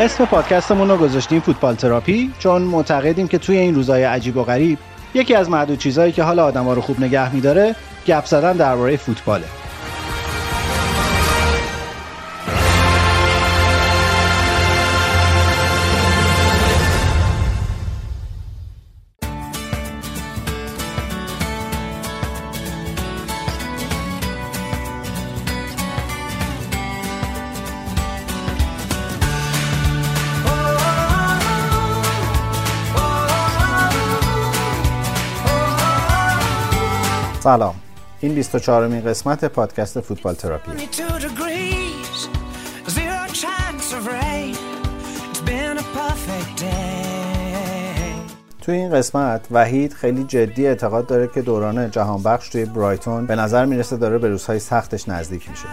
اسم پادکستمون رو گذاشتیم فوتبال تراپی چون معتقدیم که توی این روزهای عجیب و غریب یکی از معدود چیزهایی که حال آدما رو خوب نگه میداره گپ زدن درباره فوتباله. این 24 مین قسمت پادکست فوتبال تراپی. توی این قسمت وحید خیلی جدی اعتقاد داره که دوران جهان بخش توی برایتون به نظر می‌رسه داره به روزهای سختش نزدیک میشه.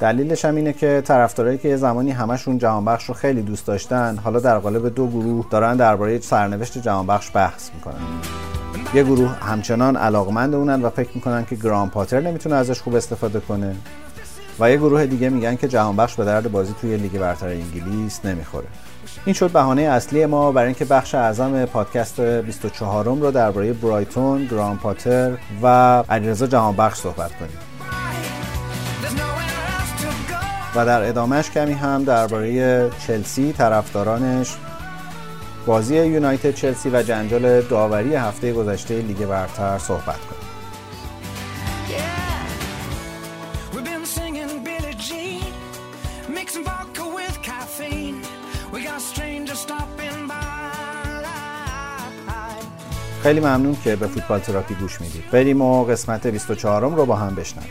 دلیلش هم اینه که طرفدارایی که یه زمانی همشون جهان بخش رو خیلی دوست داشتن حالا در قالب دو گروه دارن درباره سرنوشت جهان بخش بحث می‌کنن. یه گروه همچنان علاقمند اونن و فکر می‌کنن که گرام پاتر نمی‌تونه ازش خوب استفاده کنه و یه گروه دیگه میگن که جهان بخش به درد بازی توی لیگ برتر انگلیس نمی‌خوره این شد بهانه اصلی ما برای اینکه بخش اعظم پادکست 24 م رو درباره برایتون، گرام پاتر و علیرضا جهان بخش صحبت کنیم. و در ادامهش کمی هم درباره چلسی طرفدارانش بازی یونایتد چلسی و جنجال داوری هفته گذشته لیگ برتر صحبت کنیم. خیلی ممنون که به فوتبال تراپی گوش می‌دید. بریم و قسمت 24 رو با هم بشنویم.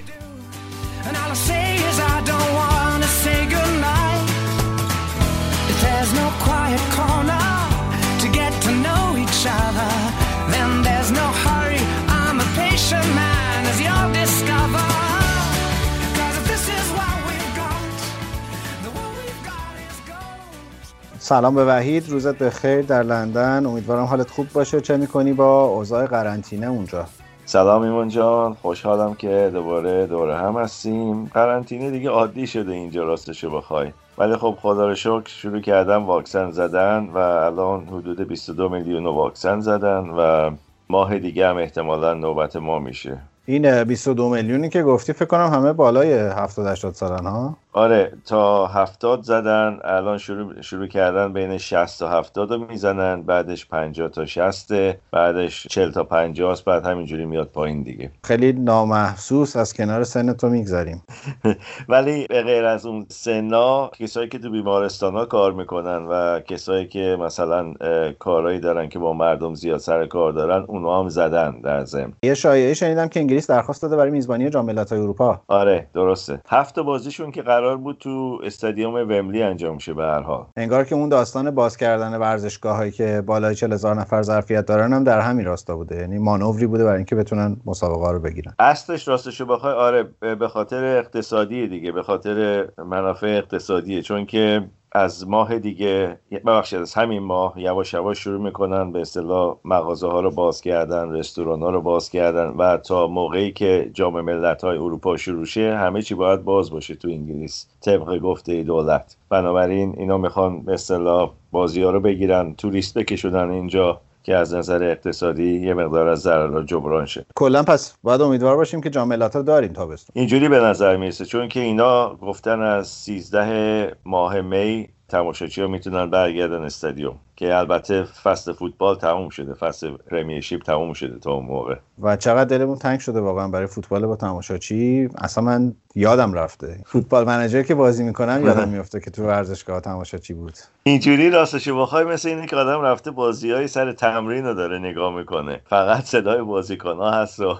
سلام به وحید. روزت بخیر در لندن. امیدوارم حالت خوب باشه چه می‌کنی با اوضاع قرنطینه اونجا؟ سلام ایمان جان. خوشحالم که دوباره دوره هم هستیم. قرنطینه دیگه عادی شده اینجا راستشو بخوای. ولی خب خدا رو شکر شروع کردم واکسن زدن و الان حدود 22 میلیون واکسن زدن و ماه دیگه هم احتمالا نوبت ما میشه. این 22 میلیونی که گفتی فکر کنم همه بالای 70 80 سالن ها؟ آره تا 70 زدن الان شروع شروع کردن بین 60 تا 70 رو می‌زنن بعدش 50 تا 60 بعدش 40 تا 50 است بعد همینجوری میاد پایین دیگه. خیلی نامحسوس از کنار سن تو می‌گذاریم ولی به غیر از اون سنا کسایی که تو بیمارستان ها کار می‌کنن و کسایی که مثلا کارهایی دارن که با مردم زیاد سر کار دارن اونها هم زدن در ضمن. یه شایعه شنیدم که انگلیس درخواست داده برای میزبانی جام ملت‌های اروپا. آره درسته. هفت بازیشون که قرار قرار بود تو استادیوم وملی انجام شه به هر حال. انگار که اون داستان باز کردن ورزشگاه هایی که بالای 40 هزار نفر ظرفیت دارن هم در همین راستا بوده. یعنی مانوری بوده برای اینکه بتونن مسابقه رو بگیرن. اصلش راستش بخوای آره به خاطر اقتصادی دیگه به خاطر منافع اقتصادیه. چون که از ماه دیگه ببخشید از همین ماه یواش یواش شروع می‌کنن به اصطلاح مغازه ها رو باز کردن رستوران ها رو باز کردن و تا موقعی که جام ملت های اروپا شروع شه همه چی باید باز باشه تو انگلیس. طبق گفته دولت. بنابراین اینا می‌خوان به اصطلاح بازی ها رو بگیرن توریست بکشونن اینجا. که از نظر اقتصادی یه مقدار از ضرر جبران شه. کلا پس باید امیدوار باشیم که جام ها داریم تابستون. اینجوری به نظر می‌رسه چون که اینا گفتن از 13 ماه می تماشاچی ها می‌تونن برگردن استادیوم که البته فصل فوتبال تموم شده فصل پرمیرشیپ تموم شده تا اون موقع. و چقدر دلمون تنگ شده واقعا برای فوتبال با تماشاچی اصلا من یادم رفته. فوتبال منجر که بازی می‌کنم یادم میفته که تو ورزشگاه تماشاچی بود. اینجوری راستش بخوای مثل اینه که آدم رفته بازی سر تمرین رو داره نگاه می‌کنه. فقط صدای بازیکن ها هست. و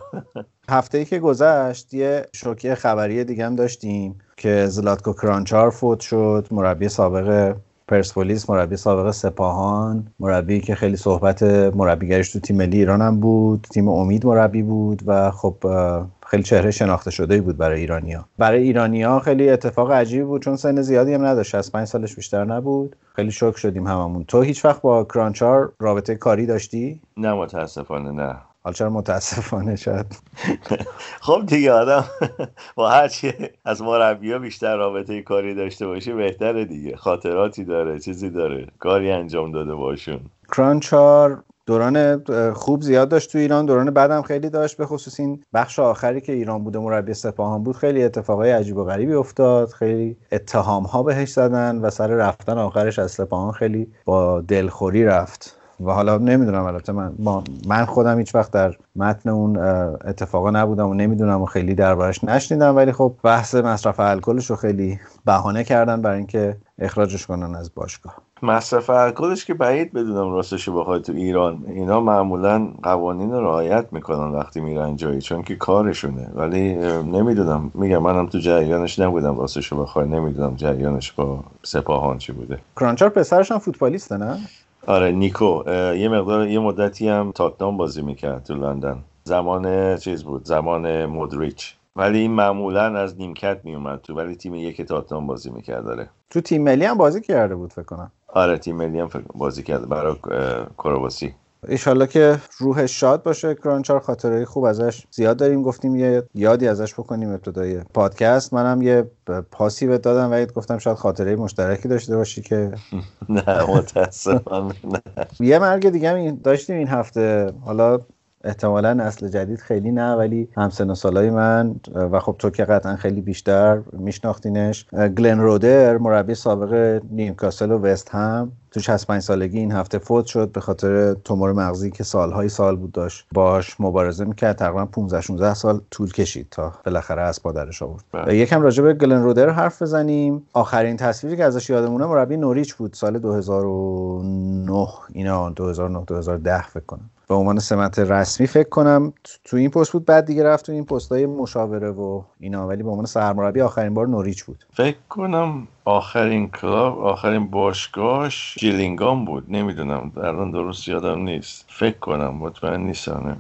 هفته ای که گذشت یه شوکه خبری دیگه هم داشتیم. که زلاتکو کرانچار فوت شد مربی سابق پرسپولیس مربی سابق سپاهان مربی که خیلی صحبت مربیگریش تو تیم ملی ایران هم بود تیم امید مربی بود و خب خیلی چهره شناخته شده بود برای ایرانیا برای ایرانیا خیلی اتفاق عجیبی بود چون سن زیادی هم نداشت از پنج سالش بیشتر نبود. خیلی شوک شدیم هممون. تو هیچ وقت با کرانچار رابطه کاری داشتی؟ نه متاسفانه نه. حالا چرا متاسفانه شد خب دیگه آدم با هرچی از مربی بیشتر رابطه کاری داشته باشه بهتره دیگه. خاطراتی داره چیزی داره. کاری انجام داده باشون. کرانچار دوران خوب زیاد داشت تو ایران. دوران بعدم خیلی داشت. به خصوص این بخش آخری که ایران بوده مربی سپاهان بود خیلی اتفاقای عجیب و غریبی افتاد. خیلی اتهام ها بهش زدن و سر رفتن آخرش از سپاهان خیلی با دلخوری رفت. و حالا نمی‌دونم البته من من خودم هیچ وقت در متن اون اتفاقا نبودم و نمی‌دونم و خیلی دربارش نشنیدم ولی خب بحث مصرف الکلش رو خیلی بهانه کردن برای اینکه اخراجش کنن از باشگاه. مصرف الکلش که بعید بدونم راستش بخواد تو ایران. اینا معمولا قوانین رو رعایت می‌کنن وقتی میرن جایی چون که کارشونه. ولی نمی‌دونم. میگم منم تو جریانش نبودم راستش بخوای. نمی‌دونم جریانش با سپاهان چی بوده. کرانچار پسرش هم فوتبالیسته نه؟ آره نیکو یه مقدار یه مدتی هم تاتنام بازی می‌کرد تو لندن. زمان چیز بود زمان مودریچ. ولی این معمولا از نیمکت میومد تو ولی تیم یک تاتنام بازی می‌کرد داره تو تیم ملی هم بازی کرده بود فکر کنم. آره تیم ملی هم بازی کرده برای کرواسی ایشالله که روحش شاد باشه. کرانچار خاطره خوب ازش زیاد داریم. گفتیم یه یادی ازش بکنیم ابتدای پادکست. منم یه پاسی بهت دادم. و گفتم شاید خاطره مشترکی داشته باشی که نه متاسفم. یه مرگ دیگه داشتیم این هفته. حالا احتمالا نسل جدید خیلی نه ولی همسن و سالای من و خب تو که قطعا خیلی بیشتر میشناختینش. گلن رودر مربی سابق نیوکاسل و وست هم تو 65 سالگی این هفته فوت شد به خاطر تومور مغزی که سالهای سال بود داشت. باش مبارزه می‌کرد تقریبا 15 16 سال طول کشید تا بالاخره از پادرش آورد. بله. یکم راجع به گلن رودر حرف بزنیم. آخرین تصویری که ازش یادمونه مربی نوریچ بود سال 2009 اینا 2009 2010 فکر کنم. به عنوان سمت رسمی فکر کنم تو این پست بود بعد دیگه رفت تو این پست های مشاوره و اینا. ولی به عنوان سرمربی آخرین بار نوریچ بود. فکر کنم آخرین کلاب آخرین باشگاهش جیلینگام بود. نمی‌دونم الان درست یادم نیست. فکر کنم مطمئن نیستم.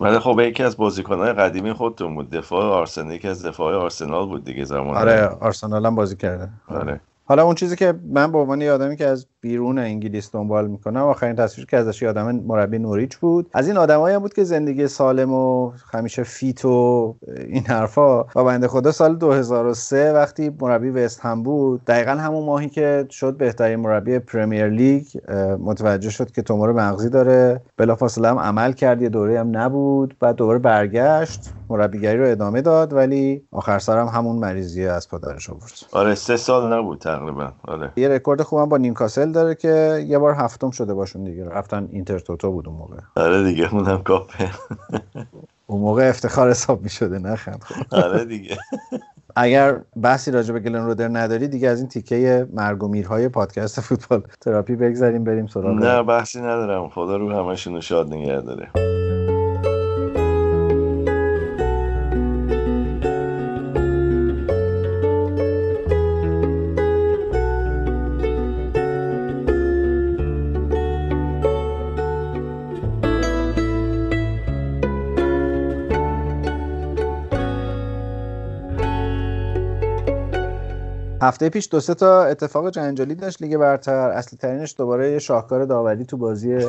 ولی خب یکی از بازیکنهای قدیمی خودتون بود. دفاع آرسنال یکی از دفاع آرسنال بود دیگه زمان. آره آرسنال هم بازی کرده. آره. حالا اون چیزی که من به عنوان آدمی که از بیرون انگلیس دنبال می‌کنم آخرین تصویر که ازش یادم مربی نوریچ بود. از این آدمایی بود که زندگی سالم و همیشه فیت و این حرفا. و بنده خدا سال 2003 وقتی مربی وست هم بود. دقیقا همون ماهی که شد بهترین مربی پرمیر لیگ متوجه شد که تومور مغزی داره. بلافاصله هم عمل کرد یه دوره هم نبود. بعد دوباره برگشت. مربیگری رو ادامه داد ولی آخر سرم همون مریضی از پدرش آورد. آره سه سال نبود تقریبا. آره. یه رکورد خوبم با نیوکاسل داره که یه بار هفتم شده باشون دیگه. رفتن اینتر توتو بود اون موقع. آره دیگه اونم کاپه. اون موقع افتخار حساب می شده نه خند آره دیگه. اگر بحثی راجع به گلن رودر نداری دیگه از این تیکه مرگ و میرهای پادکست فوتبال تراپی بگذاریم بریم سراغ نه بحثی ندارم. خدا رو همشون شاد نگه داره. هفته پیش دو سه تا اتفاق جنجالی داشت لیگ برتر. اصلی ترینش دوباره یه شاهکار داوری تو بازی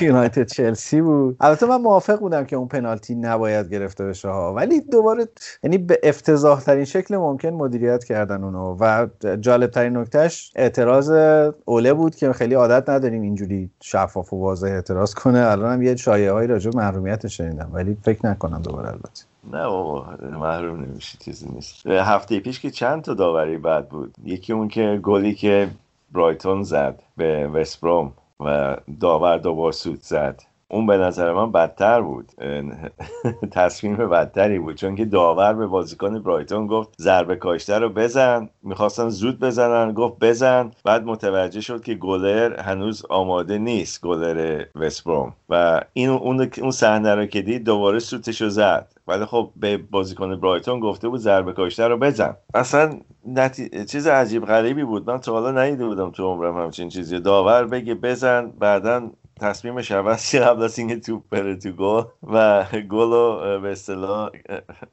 یونایتد چلسی بود. البته من موافق بودم که اون پنالتی نباید گرفته بشه ها. ولی دوباره یعنی به افتضاح ترین شکل ممکن مدیریت کردن اونو. و جالب ترین نکتهش اعتراض اوله بود که خیلی عادت نداریم اینجوری شفاف و واضح اعتراض کنه. الان هم یه شایعه هایی راجع به شنیدم. ولی فکر نکنم دوباره البته. نه بابا محروم نمیشه چیزی نیست. هفته پیش که چند تا داوری بد بود؟ یکی اون که گلی که برایتون زد به وستبروم و داور دوبار سود زد. اون به نظر من بدتر بود. تصمیم بدتری بود. چون که داور به بازیکن برایتون گفت ضربه کاشته رو بزن. می‌خواستن زود بزنن گفت بزن. بعد متوجه شد که گلر هنوز آماده نیست گلر وستبروم و این اون صحنه رو که دید دوباره سوتش رو زد. ولی خب به بازیکن برایتون گفته بود ضربه کاشته رو بزن. اصلا نتی... چیز عجیب غریبی بود. من تا حالا ندیده بودم تو عمرم همچین چیزی. داور بگه بزن بعدا تصمیمش عوض قبل از اینکه توپ بره تو گل و گل رو به اصطلاح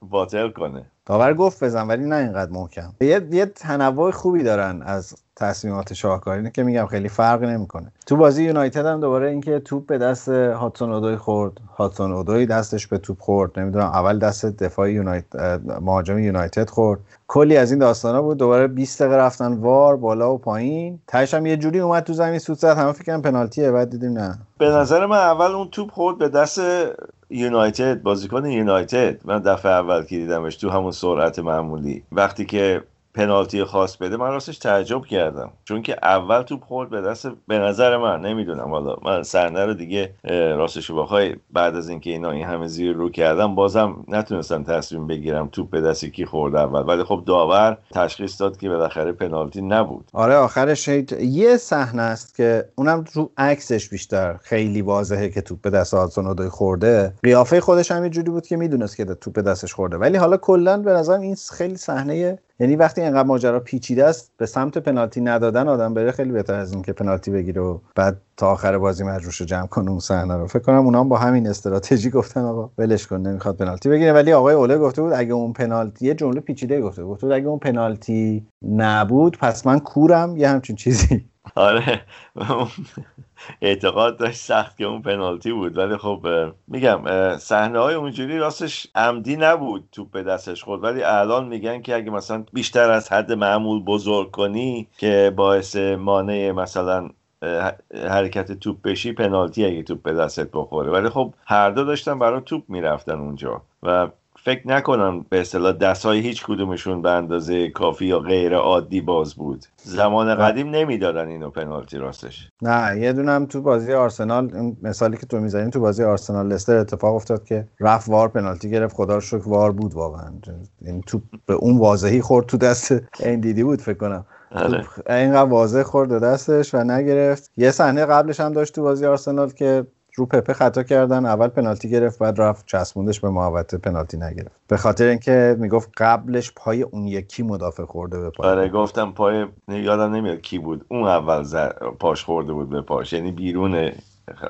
باطل کنه. داور گفت بزن ولی نه اینقدر محکم. یه, یه تنوع خوبی دارن از تصمیمات شاهکاری که میگم خیلی فرق نمی‌کنه. تو بازی یونایتد هم دوباره اینکه توپ به دست هاتسون اودوی خورد. هاتسون اودوی دستش به توپ خورد. نمی‌دونم اول دست دفاع یونایتد مهاجم یونایتد خورد. کلی از این داستانا بود. دوباره 20 دقیقه رفتن وار بالا و پایین. تاش هم یه جوری اومد تو زمین سوت زد. همه فکر پنالتیه بعد دیدیم نه. به نظر من اول اون توپ خورد به دست یونایتد بازیکن یونایتد. من دفعه اول که دیدمش تو همون سرعت معمولی. وقتی که پنالتی خاص بده من راستش تعجب کردم. چون که اول توپ خورد به دست به نظر من نمی‌دونم. حالا من صحنه رو دیگه راستش بخوای بعد از اینکه اینا این همه زیر رو کردم بازم نتونستم تصمیم بگیرم توپ به دست کی خورد اول. ولی خب داور تشخیص داد که بالاخره پنالتی نبود. آره آخرش یه صحنه است که اونم رو عکسش بیشتر خیلی واضحه که توپ به دست آلسون خورده. قیافه خودش هم جوری بود که می‌دونست که توپ به دستش خورده. ولی حالا کلا به نظرم این خیلی صحنه یعنی وقتی اینقدر ماجرا پیچیده است به سمت پنالتی ندادن آدم بره خیلی بهتر از اینکه پنالتی بگیره و بعد تا آخر بازی مجروش جمع کنه اون صحنه رو. فکر کنم اونام با همین استراتژی گفتن آقا ولش کن نمی‌خواد پنالتی بگیره. ولی آقای اوله گفته بود اگه اون پنالتی یه جمله پیچیده گفته بود اگه اون پنالتی نبود پس من کورم یه همچین چیزی. آره. اعتقاد داشت سخت که اون پنالتی بود. ولی خب میگم صحنه های اونجوری راستش عمدی نبود توپ به دستش خورد. ولی الان میگن که اگه مثلا بیشتر از حد معمول بزرگ کنی که باعث مانع مثلا حرکت توپ بشی پنالتی اگه توپ به دستت بخوره. ولی خب هر دو داشتن برای توپ می‌رفتن اونجا. و فکر نکنم به اصطلاح دستای هیچ کدومشون به اندازه کافی یا غیر عادی باز بود. زمان قدیم نمی‌دادن اینو پنالتی راستش. نه یه دونم تو بازی آرسنال مثالی که تو می‌زنی تو بازی آرسنال لستر اتفاق افتاد که رفت وار پنالتی گرفت. خدا رو شکر وار بود واقعا. این تو به اون واضحی خورد تو دست این دیدی بود فکر کنم. آره. اینقدر واضح خورد دستش و نگرفت. یه صحنه قبلش هم داشت تو بازی آرسنال که رو پپه خطا کردن اول پنالتی گرفت بعد رفت چسبوندش به محوطه پنالتی نگرفت. به خاطر اینکه می‌گفت قبلش پای اون یکی مدافع خورده به پای آره گفتم پای یادم نمیاد کی بود. اون اول پاش خورده بود به پاش. یعنی بیرون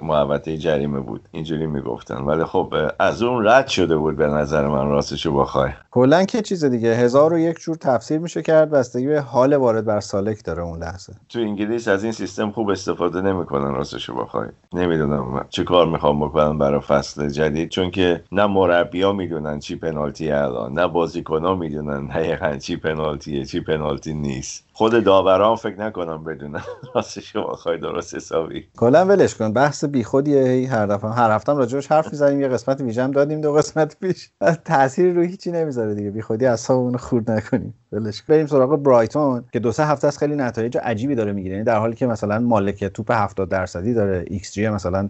محوطه جریمه بود. اینجوری می‌گفتن. ولی خب از اون رد شده بود به نظر من راستشو بخوای. کلا که چیز دیگه هزار و یک جور تفسیر میشه کرد بستگی به حال وارد بر سالک داره اون لحظه. تو انگلیس از این سیستم خوب استفاده نمی‌کنن راستشو بخوای. نمی‌دونم چه کار می‌خوام بکنم برای فصل جدید. چون که نه مربیا می‌دونن چی پنالتی الان نه بازیکنها می‌دونن دقیقا چی پنالتیه چی پنالتی نیست. خود داوران فکر نکنم بدونن راستش بخوای درست حسابی. کلا ولش کن. بحث بیخودیه. هر دفعه هر هفتم راجعش حرف می‌زنیم. یه قسمت ویژم دادیم دو قسمت پیش. تأثیری روی هیچی نمی‌ذاره دیگه. بیخودی اعصابمون خورد نکنیم. ولش بریم سراغ برایتون که دو سه هفته از خیلی نتایج عجیبی داره می‌گیره. یعنی در حالی که مثلا مالک توپ 70 درصدی داره. ایکس جی مثلا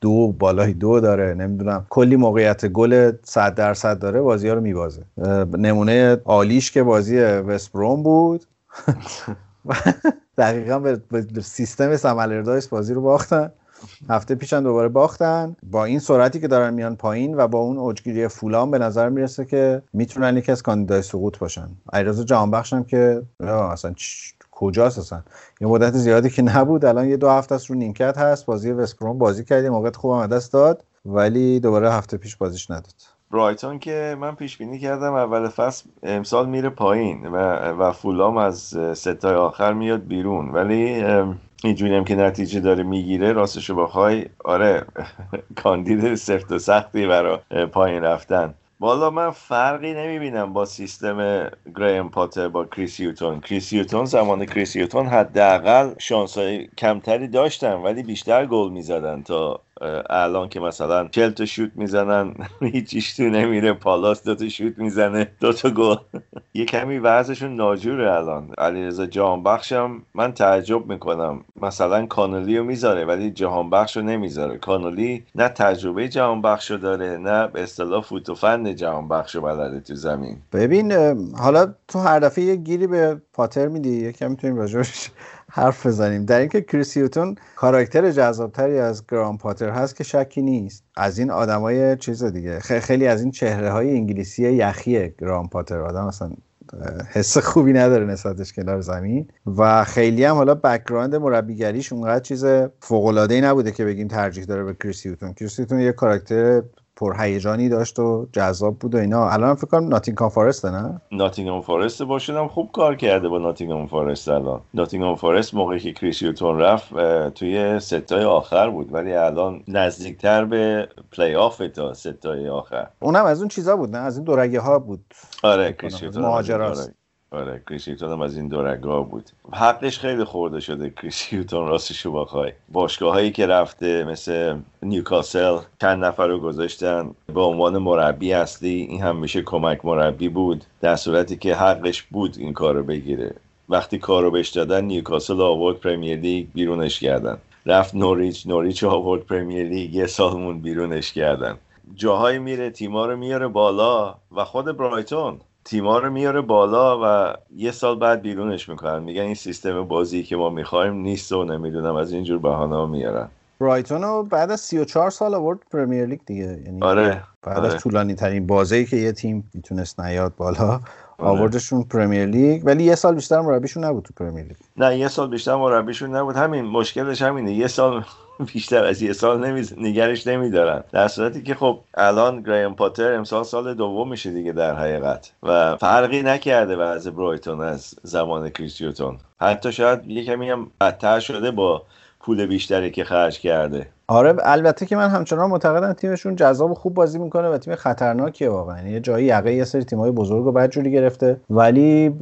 دو بالای دو داره. نمی‌دونم. کلی موقعیت گل 100 درصد داره. بازی ها رو میبازه. نمونه عالیش که بازی وستبروم بود. دقیقا به سیستم سمالردایس بازی رو باختن. هفته پیشن دوباره باختن. با این سرعتی که دارن میان پایین و با اون اوجگیری فولان به نظر می‌رسه که می‌تونن یکی از کاندیدای سقوط باشن. ایراز جهان بخشم که اصلا کجاست اصلا؟ یه مدت زیادی که نبود. الان یه دو هفته است رو نیمکت هست. بازی وستبروم بازی کردیم. موقع خوبم دست داد. ولی دوباره هفته پیش بازیش نداد. برایتون که من پیش بینی کردم اول فصل امسال میره پایین و, و فولام از سه تای آخر میاد بیرون. ولی اینجوری هم که نتیجه داره می‌گیره راستشو بخوای آره کاندید سفت و سختی برای پایین رفتن. والا من فرقی نمی‌بینم با سیستم گریم پاتر با کریس هیوتون کریس هیوتون زمان کریس هیوتون حداقل شانس کمتری داشتن ولی بیشتر گل می‌زدن تا الان که مثلا 40 تا شوت می‌زنن هیچیش تو نمیره پالاس دو تا شوت می‌زنه دو تا گل. یه کمی وضعشون ناجوره الان. علیرضا جهان بخشم من تعجب می‌کنم. مثلا کانولی رو می‌ذاره ولی جهان بخش رو نمی‌ذاره. کانولی نه تجربه جهان بخش رو داره نه به اصطلاح فوتوفند جهان بخش رو بلده تو زمین. ببین حالا تو هر دفعه یه گیری به پاتر میدی یکم می‌تونیم راجعش حرف بزنیم. در اینکه کریسیوتون کاراکتر جذابتری از گرام پاتر هست که شکی نیست. از این آدمای چیز دیگه. خیلی از این چهره های انگلیسی یخی گرام پاتر. آدم اصلا حس خوبی نداره نسبتش کنار زمین. و خیلی هم حالا background مربیگریش اونقدر چیز فوق العاده ای نبوده که بگیم ترجیح داره به کریس هیوتون کریس هیوتون یه کاراکتر پرهیجانی داشت و جذاب بود و اینا. الان فکر کنم ناتینگهام فارست نه؟ ناتینگهام فارست باشدم خوب کار کرده با ناتینگهام فارست الان. ناتینگهام فارست موقعی که کریس هیوتون رفت توی سه تای آخر بود ولی الان نزدیکتر به پلی آف تا سه تای آخر. اونم از اون چیزا بود نه؟ از این دورگه ها بود. آره کریس هیوتون مهاجراست. آره کریس هیوتون هم از این دورگه ها بود. حقش خیلی خورده شده کریس هیوتون راستشو بخوای باشگاه هایی که رفته مثل نیوکاسل چند نفر رو گذاشتن. به عنوان مربی اصلی این هم میشه کمک مربی بود. در صورتی که حقش بود این کار رو بگیره. وقتی کار رو بهش دادن نیوکاسل آورد پرمیر لیگ بیرونش کردن. رفت نوریچ نوریچ آورد پرمیر لیگ یه سالمون بیرونش کردن. جاهایی میره تیما رو میاره بالا و خود برایتون. تیما رو میاره بالا و یه سال بعد بیرونش می‌کنن. میگن این سیستم بازی که ما می‌خوایم نیست و نمی‌دونم از اینجور بهانه میارن. برایتون رو بعد از 34 سال آورد پرمیر لیگ دیگه. یعنی آره بعد از آره. طولانی ترین بازی که یه تیم می‌تونست نیاد بالا آره. آوردشون پرمیر لیگ. ولی یه سال بیشتر مربیشون نبود تو پرمیر لیگ. نه یه سال بیشتر مربیشون نبود. همین مشکلش همینه. یه سال بیشتر از یه سال نمی... نگرش نمیدارن. در صورتی که خب الان گریم پاتر امسال سال دوم میشه دیگه در حقیقت. و فرقی نکرده وضع برایتون از زمان کریستیوتون حتی شاید یه کمی هم بدتر شده با پول بیشتری که خرج کرده. آره البته که من همچنان معتقدم تیمشون جذاب و خوب بازی می‌کنه و تیم خطرناکیه واقعا. یه جایی یقه یه سری تیمای بزرگ و بد جوری گرفته. ولی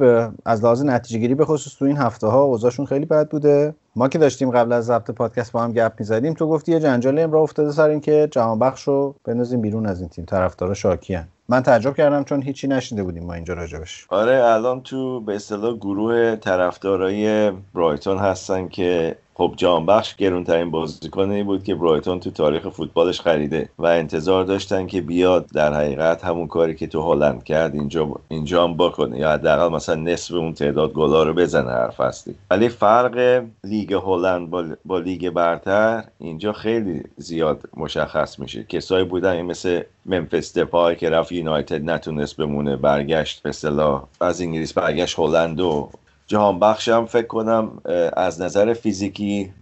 از لحاظ نتیجه گیری به خصوص تو این هفته ها اوضاعشون خیلی بد بوده. ما که داشتیم قبل از ضبط پادکست با هم گپ می‌زدیم تو گفتی یه جنجالی امرا افتاده سر اینکه جهان بخش رو بندازیم بیرون از این تیم. طرفدارا شاکیان من تعجب کردم چون هیچی نشیده بودیم ما اینجا راجبش. آره الان تو به اصطلاح گروه طرفدارای برایتون هستن که خب جان بخش گرونترین بازیکنی بود که برایتون تو تاریخ فوتبالش خریده و انتظار داشتن که بیاد در حقیقت همون کاری که تو هلند کرد اینجا اینجا هم بکنه یا حداقل مثلا نصف اون تعداد گلا رو بزنه هر فصلی ولی فرق لیگ هلند با, با لیگ برتر اینجا خیلی زیاد مشخص میشه. کسایی بودن مثل منفس دپای که رفت یونایتد نتونست بمونه برگشت به اصطلاح از انگلیس برگشت هلند و جهان بخشم فکر کنم از نظر فیزیکی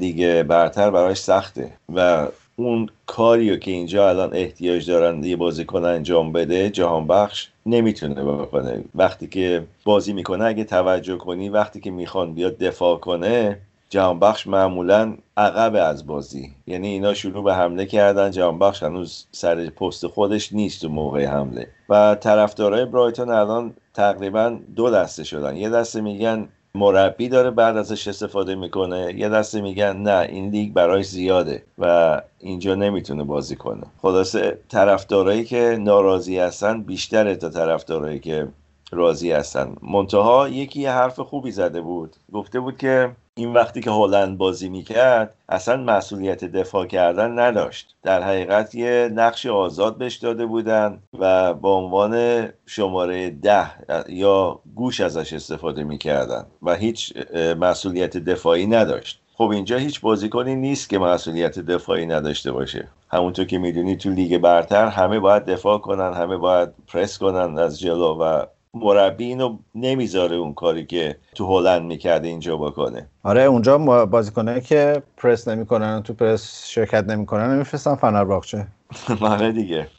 لیگ برتر براش سخته. و اون کاریو که اینجا الان احتیاج دارن یه بازیکن انجام بده جهان بخش نمی‌تونه بکنه. وقتی که بازی می‌کنه اگه توجه کنی وقتی که می‌خوان بیاد دفاع کنه جهانبخش معمولا عقب از بازی. یعنی اینا شروع به حمله کردن جهانبخش هنوز سر پست خودش نیست و موقع حمله. و طرفدارای برایتون الان تقریبا دو دسته شدن. یه دسته میگن مربی داره بعد ازش استفاده می‌کنه یه دسته میگن نه این لیگ برایش زیاده و اینجا نمی‌تونه بازی کنه. خلاصه طرفدارایی که ناراضی هستن بیشتره تا طرفدارایی که راضی هستن. منتها یکی یه حرف خوبی زده بود. گفته بود که این وقتی که هلند بازی می‌کرد اصلا مسئولیت دفاع کردن نداشت. در حقیقت یه نقش آزاد بهش داده بودن و با عنوان شماره ده یا گوش ازش استفاده می‌کردن و هیچ مسئولیت دفاعی نداشت. خب اینجا هیچ بازیکنی نیست که مسئولیت دفاعی نداشته باشه. همونطور که می‌دونی تو لیگ برتر همه باید دفاع کنن همه باید پرس کنن از جلو و مربی اینو نمی‌ذاره اون کاری که تو هلند می‌کرده اینجا بکنه. آره اونجا بازیکنایی که پرس نمی‌کنن تو پرس شرکت نمی‌کنن نمیفرستن فنرباغچه. آره دیگه.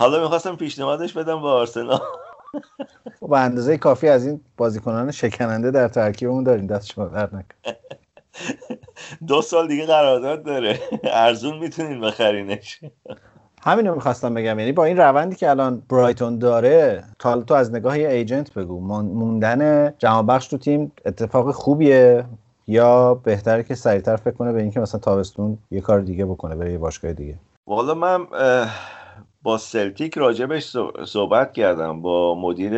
حالا می‌خواستم پیشنهادش بدم به آرسنال. خب، به اندازه کافی از این بازیکنان شکننده در ترکیبمون داریم دست شما در دو سال دیگه قرارداد داره. ارزون می‌تونین بخرینش. همین رو می‌خواستم بگم. یعنی با این روندی که الان برایتون داره تا تو از نگاه یه ایجنت بگو. موندن جهان بخش تو تیم اتفاق خوبیه یا بهتره که سریعتر فکر کنه به اینکه مثلا تابستون یه کار دیگه بکنه بره یه باشگاه دیگه؟ والا من با سلتیک راجبش صحبت کردم. با مدیر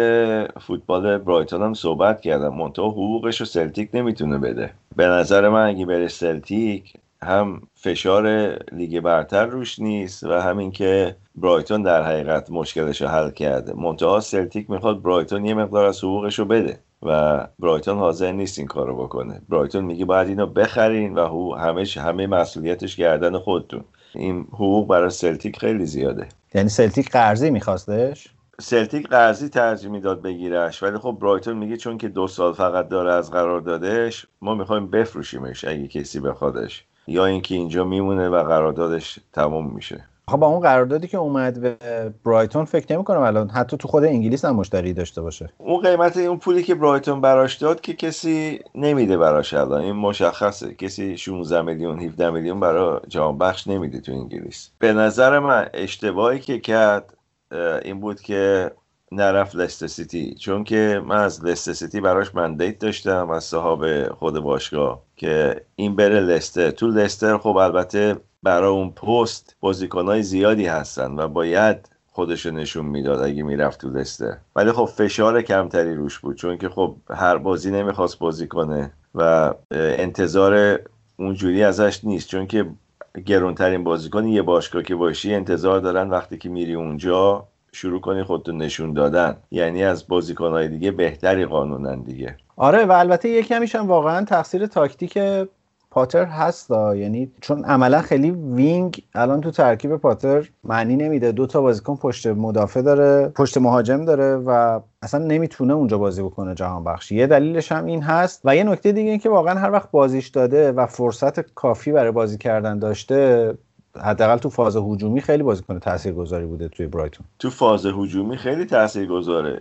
فوتبال برایتون هم صحبت کردم. منتها حقوقش رو سلتیک نمی‌تونه بده. به نظر من اگه بره سلتیک هم فشار لیگ برتر روش نیست و همین که برایتون در حقیقت مشکلش رو حل کرده. منتها سلتیک می‌خواد برایتون یه مقدار از حقوقش رو بده و برایتون حاضر نیست این کارو بکنه. برایتون میگه باید اینو بخرین و همه همه مسئولیتش گردن خودتون. این حقوق برای سلتیک خیلی زیاده. یعنی سلتیک قرضی میخواستش؟ سلتیک قرضی ترجیح می‌داد بگیرش ولی خب برایتون میگه چون که دو سال فقط داره از قراردادش ما می‌خوایم بفروشیمش اگه کسی بخوادش یا اینکه اینجا میمونه و قراردادش تموم میشه. خب با اون قراردادی که اومد به برایتون فکر نمی کنم الان حتی تو خود انگلیس هم مشتری داشته باشه. اون قیمت اون پولی که برایتون براش داد که کسی نمیده براش الان. این مشخصه. کسی 16 میلیون 17 میلیون برای جهان بخش نمیده تو انگلیس. به نظر من اشتباهی که کرد این بود که نرفت لست سیتی. چون که من از لست سیتی براش مندیت داشتم از صحاب خود باشگاه که این بره لستر. تو لستر خب البته برای اون پست بازیکنهای زیادی هستن و باید خودش نشون می‌داد اگه می‌رفت تو لستر. ولی خب فشار کمتری روش بود. چون که خب هر بازی نمی‌خواست بازی کنه و انتظار اونجوری ازش نیست. چون که گرونترین بازیکن یه باشگاه که باشی انتظار دارن وقتی که میری اونجا شروع کنی خودتو نشون دادن. یعنی از بازیکنهای دیگه بهتری قانونا دیگه. آره و البته یکی همیشه واقعا تقصیر تاکتیک پاتر هست یعنی چون عملا خیلی وینگ الان تو ترکیب پاتر معنی نمیده. دو تا بازیکن پشت مدافع داره پشت مهاجم داره و اصلا نمی‌تونه اونجا بازی بکنه جهان بخش یه دلیلش هم این هست. و یه نکته دیگه این که واقعا هر وقت بازیش داده و فرصت کافی برای بازی کردن داشته حداقل تو فاز هجومی خیلی بازیکن تاثیرگذاری بوده توی برایتون. تو فاز هجومی خیلی تاثیرگذاره.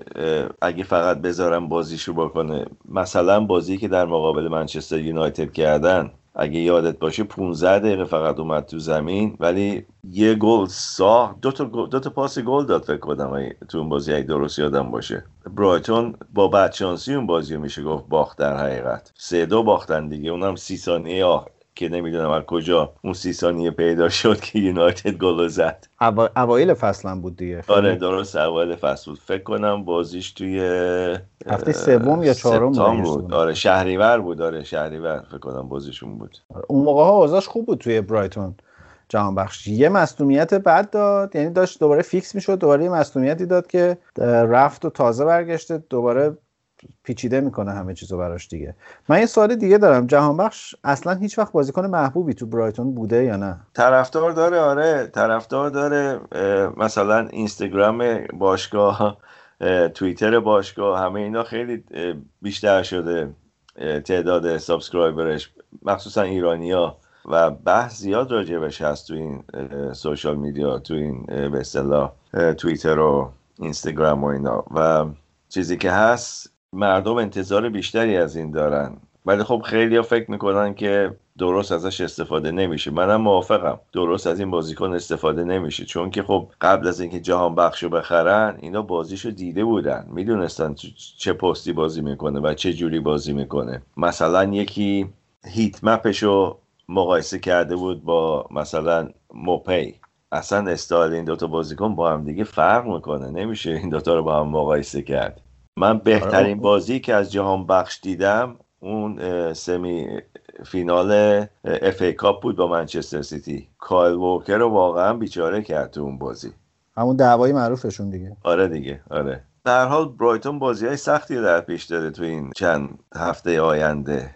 اگه فقط بذارم بازیشو بکنه. مثلا بازی که در مقابل منچستر یونایتد کردن اگه یادت باشه 15 دقیقه فقط اومد تو زمین ولی یه گل ساخت. دو تا دو تا پاس گل داد فکر کنم تو اون بازی اگه درست یادم باشه. برایتون با بدشانسی اون بازی میشه گفت باخت در حقیقت. سه دو باختن دیگه. اونم سی ثانیه که نمی‌دونم از کجا اون سی ثانیه پیدا شد که یونایتد گل زد. اوایل فصل بود دیگه. آره درست اوایل فصل بود. فکر کنم بازیش توی هفته سوم یا چهارم بود. آره شهریور بود. آره شهریور. فکر کنم بازیشون بود. اون موقع ها اوضاعش خوب بود توی برایتون. جهان بخش یه مصونیت بد داد. یعنی داشت دوباره فیکس می‌شد. دوباره یه مصونیتی داد که رفت و تازه برگشته. دوباره پیچیده می‌کنه همه چیزو براش دیگه. من یه سوال دیگه دارم. جهان بخش اصلا هیچ وقت بازیکن محبوبی تو برایتون بوده یا نه؟ طرفدار داره آره. طرفدار داره مثلا اینستاگرام باشگاه توییتر باشگاه همه اینا خیلی بیشتر شده تعداد subscriber ش مخصوصا ایرانیا و بحث زیاد راجبش هست تو این social media تو این به اصطلاح توییتر و اینستاگرام و اینا. و چیزی که هست مردم انتظار بیشتری از این دارن. ولی خب خیلی ها فکر می‌کنن که درست ازش استفاده نمیشه. منم موافقم. درست از این بازیکن استفاده نمیشه. چون که خب قبل از اینکه جهان بخشو بخرن اینا بازیشو دیده بودن. می‌دونستن چه پستی بازی می‌کنه و چه جوری بازی می‌کنه. مثلا یکی هیت مپشو مقایسه کرده بود با مثلا موپی اصلا استایل این دوتا بازیکن با هم دیگه فرق می‌کنه. نمیشه این دوتا رو با هم مقایسه کرد. من بهترین آره. بازی که از جهان بخش دیدم اون semi-final FA Cup بود با منچستر سیتی. کایل ووکر رو واقعا بیچاره کرد تو اون بازی. همون دعوای معروفشون دیگه. آره دیگه آره. در هر حال برایتون بازی های سختی در پیش داره تو این چند هفته آینده.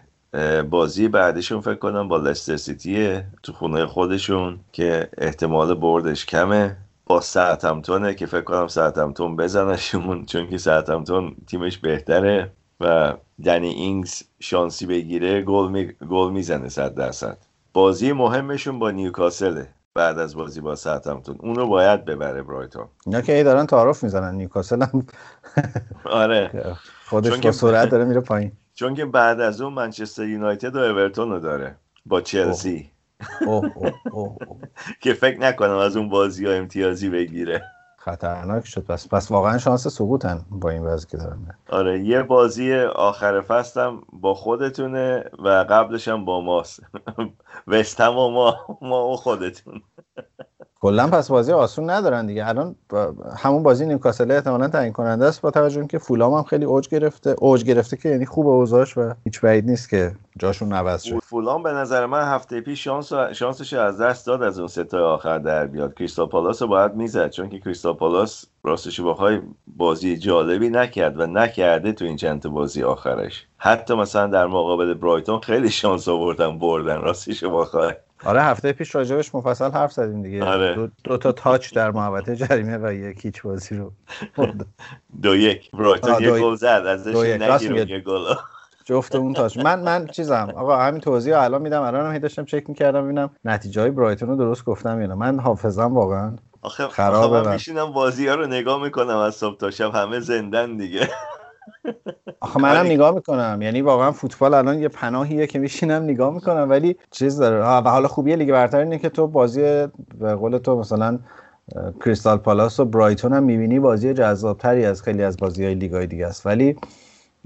بازی بعدشون فکر کنم با لستر سیتیه تو خونه خودشون که احتمال بردش کمه. با ساعتمتونه که فکر کنم ساعتمتون بزنشون چون که ساعتمتون تیمش بهتره و دنی اینگز شانسی بگیره گل می... گل می‌زنه صد درصد. بازی مهمشون با نیوکاسله بعد از بازی با ساعتمتون اونو باید ببره برایتون. اینا که دارن تعارف می‌زنن نیوکاسل هم. آره. خودش با سرعت داره میره پایین. چون که بعد از اون منچستر یونایتد و اورتون رو داره با چلسی. اوه اوه اوه که فکر نکنم از اون بازی ها امتیازی بگیره. خطرناک شد. پس پس واقعا شانس سقوطن با این وضعی که دارن. آره یه بازی آخر فصلم با خودتونه و قبلش هم با ماست. وستم و ما ما و خودتون. کلا پس بازی آسون ندارن دیگه. الان همون بازی نیوکاسل احتمالاً تعیین کننده است با توجه که فولام هم خیلی اوج گرفته. اوج گرفته که یعنی خوب اوضاعش و هیچ بعید نیست که جاشون عوض شه. فولام به نظر من هفته پیش شانس شانسش از دست داد از اون سه آخر در بیاد. کریستال پالاس رو باید می‌زد چون که کریستال پالاس راستش بخوای بازی جالبی نکرد و نکرده تو این چند بازی آخرش. حتی مثلا در مقابل برایتون خیلی شانس آوردن بردن. راستش بخوای آره هفته پیش راجبش مفصل حرف زدیم دیگه. آره. دو, دو, تا تاچ در محوطه جریمه و یک هیچ بازی رو دو یک. برایتون یه گل زد ازش نگیرون یه گل. جفت اون تاچ. من من چیزم آقا همین توضیح الان میدم الان هم داشتم چک می‌کردم ببینم نتیجه های برایتون رو درست گفتم یا من حافظم واقعا. آخه خرابه من میشینم بازی ها رو نگاه می‌کنم از صبح تا شب همه زندن دیگه. آخه منم نگاه می‌کنم. یعنی واقعا فوتبال الان یه پناهیه که میشینم نگاه می‌کنم ولی چیز داره. و حالا خوبی لیگ برتر اینه که تو بازی به قول تو مثلا کریستال پالاس و برایتون هم می‌بینی بازی جذابتری از خیلی از بازی های لیگ های دیگه است. ولی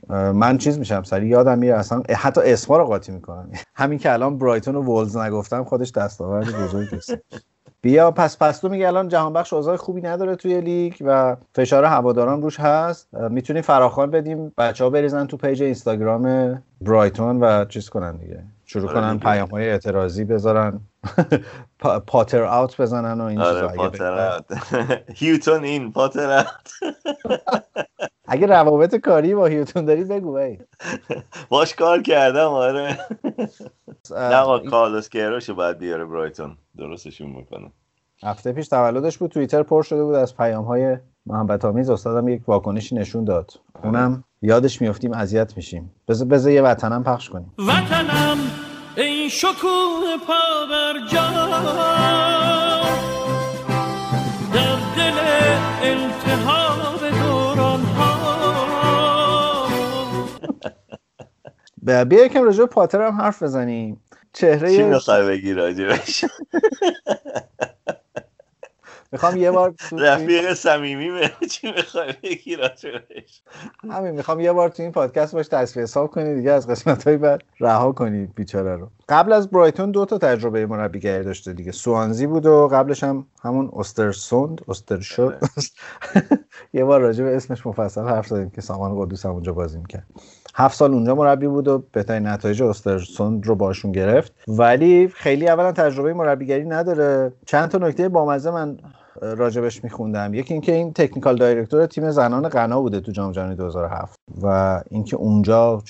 من چیز میشم سری یادم میره اصلا حتی اسما رو قاطی می‌کنم. همین که الان برایتون و ولز نگفتم خودش دستاورد بزرگی است. بیا پس پس تو میگه الان جهان بخش اوضاع خوبی نداره توی لیگ و فشار هواداران روش هست. می‌تونیم فراخوان بدیم بچه ها بریزن تو پیج اینستاگرام برایتون و چیز کنن دیگه. شروع آره کنن پیام های اعتراضی بذارن. پاتر out بزنن و این آره پاتر هیوتون این پاتر out. اگه روابط کاری با هیوتون داری بگو بای باش کار کردم آره. نه کارلوس کیروش باید بیاره برایتون. درستشون می‌کنه هفته پیش تولدش بود توییتر پر شده بود از پیام های محبت آمیز. استادم یک واکنشی نشون داد. اونم یادش میفتیم اذیت میشیم. بذار بذار یه وطنم پخش کنیم. وطنم ای شکوه پا بر بیا یکم راجع پاتر هم حرف بزنیم. چهره چی می‌خوای بگی راجبش می‌خوام یه بار رفیق صمیمی چی می‌خوای بگی راجبش همین می‌خوام یه بار تو این پادکست باش تصفیه حساب کنی دیگه از قسمت های بعد رها کنی بیچاره رو. قبل از برایتون دو تا تجربه مربیگری داشته دیگه. سوانزی بود و قبلش هم همون استرسوند استرشو یه بار راجع به اسمش مفصل حرف زدیم که سامان قدوس هم اونجا بازی می‌کرد. هفت سال اونجا مربی بود و بهترین نتایج استرسوند رو باشون گرفت. ولی خیلی اولا تجربه مربیگری نداره. چند تا نکته بامزه من راجبش میخوندم. یکی اینکه این تکنیکال دایرکتور تیم زنان غنا بوده تو جام جهانی 2007 و اینکه اونجا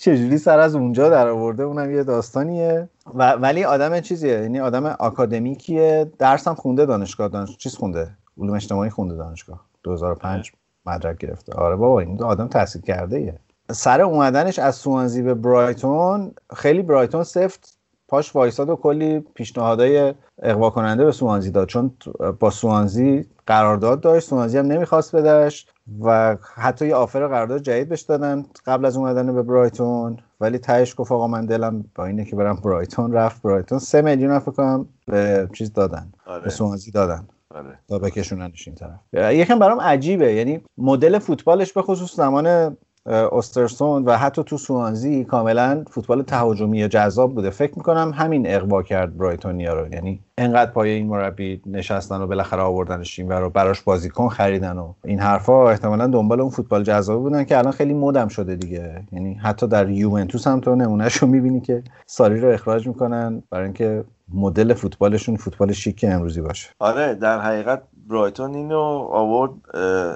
چجوری سر از اونجا در آورده اونم یه داستانیه. و ولی آدم چیزیه. یعنی آدم آکادمیکیه. درسم خونده دانشگاه دانش چیز خونده؟ علوم اجتماعی خونده دانشگاه. 2005 مدرک گرفته. آره بابا این آدم تحصیل کرده ایه. سر اومدنش از سوانزی به برایتون خیلی برایتون سفت. پاش وایساد و کلی پیشنهادهای اقوا کننده به سوانزی داد. چون با سوانزی قرارداد داشت سوانزی هم نمی‌خواست بدش و حتی یه آفر قرارداد جدید بهش دادن قبل از اومدن به برایتون. ولی تهش گفت آقا من دلم با اینه که برم برایتون. رفت برایتون. سه میلیون فکر کنم به چیز دادن. آره. به سوانزی دادن. آره. تا بکشوننش این طرف. یکم برام عجیبه. یعنی مدل فوتبالش به خصوص زمان استرسون و حتی تو سوانزی کاملا فوتبال تهاجمی جذاب بوده. فکر می‌کنم همین اقوا کرد برایتونیا رو یعنی انقدر پای این مربی نشستن و بالاخره آوردنش این رو براش بازیکن خریدن و این حرفا احتمالا دنبال اون فوتبال جذاب بودن که الان خیلی مدم شده دیگه. یعنی حتی در یوونتوس هم تو نمونهش رو می‌بینی که ساری رو اخراج می‌کنن برای اینکه مدل فوتبالشون فوتبال شیک امروزی باشه. آره در حقیقت برایتون اینو آورد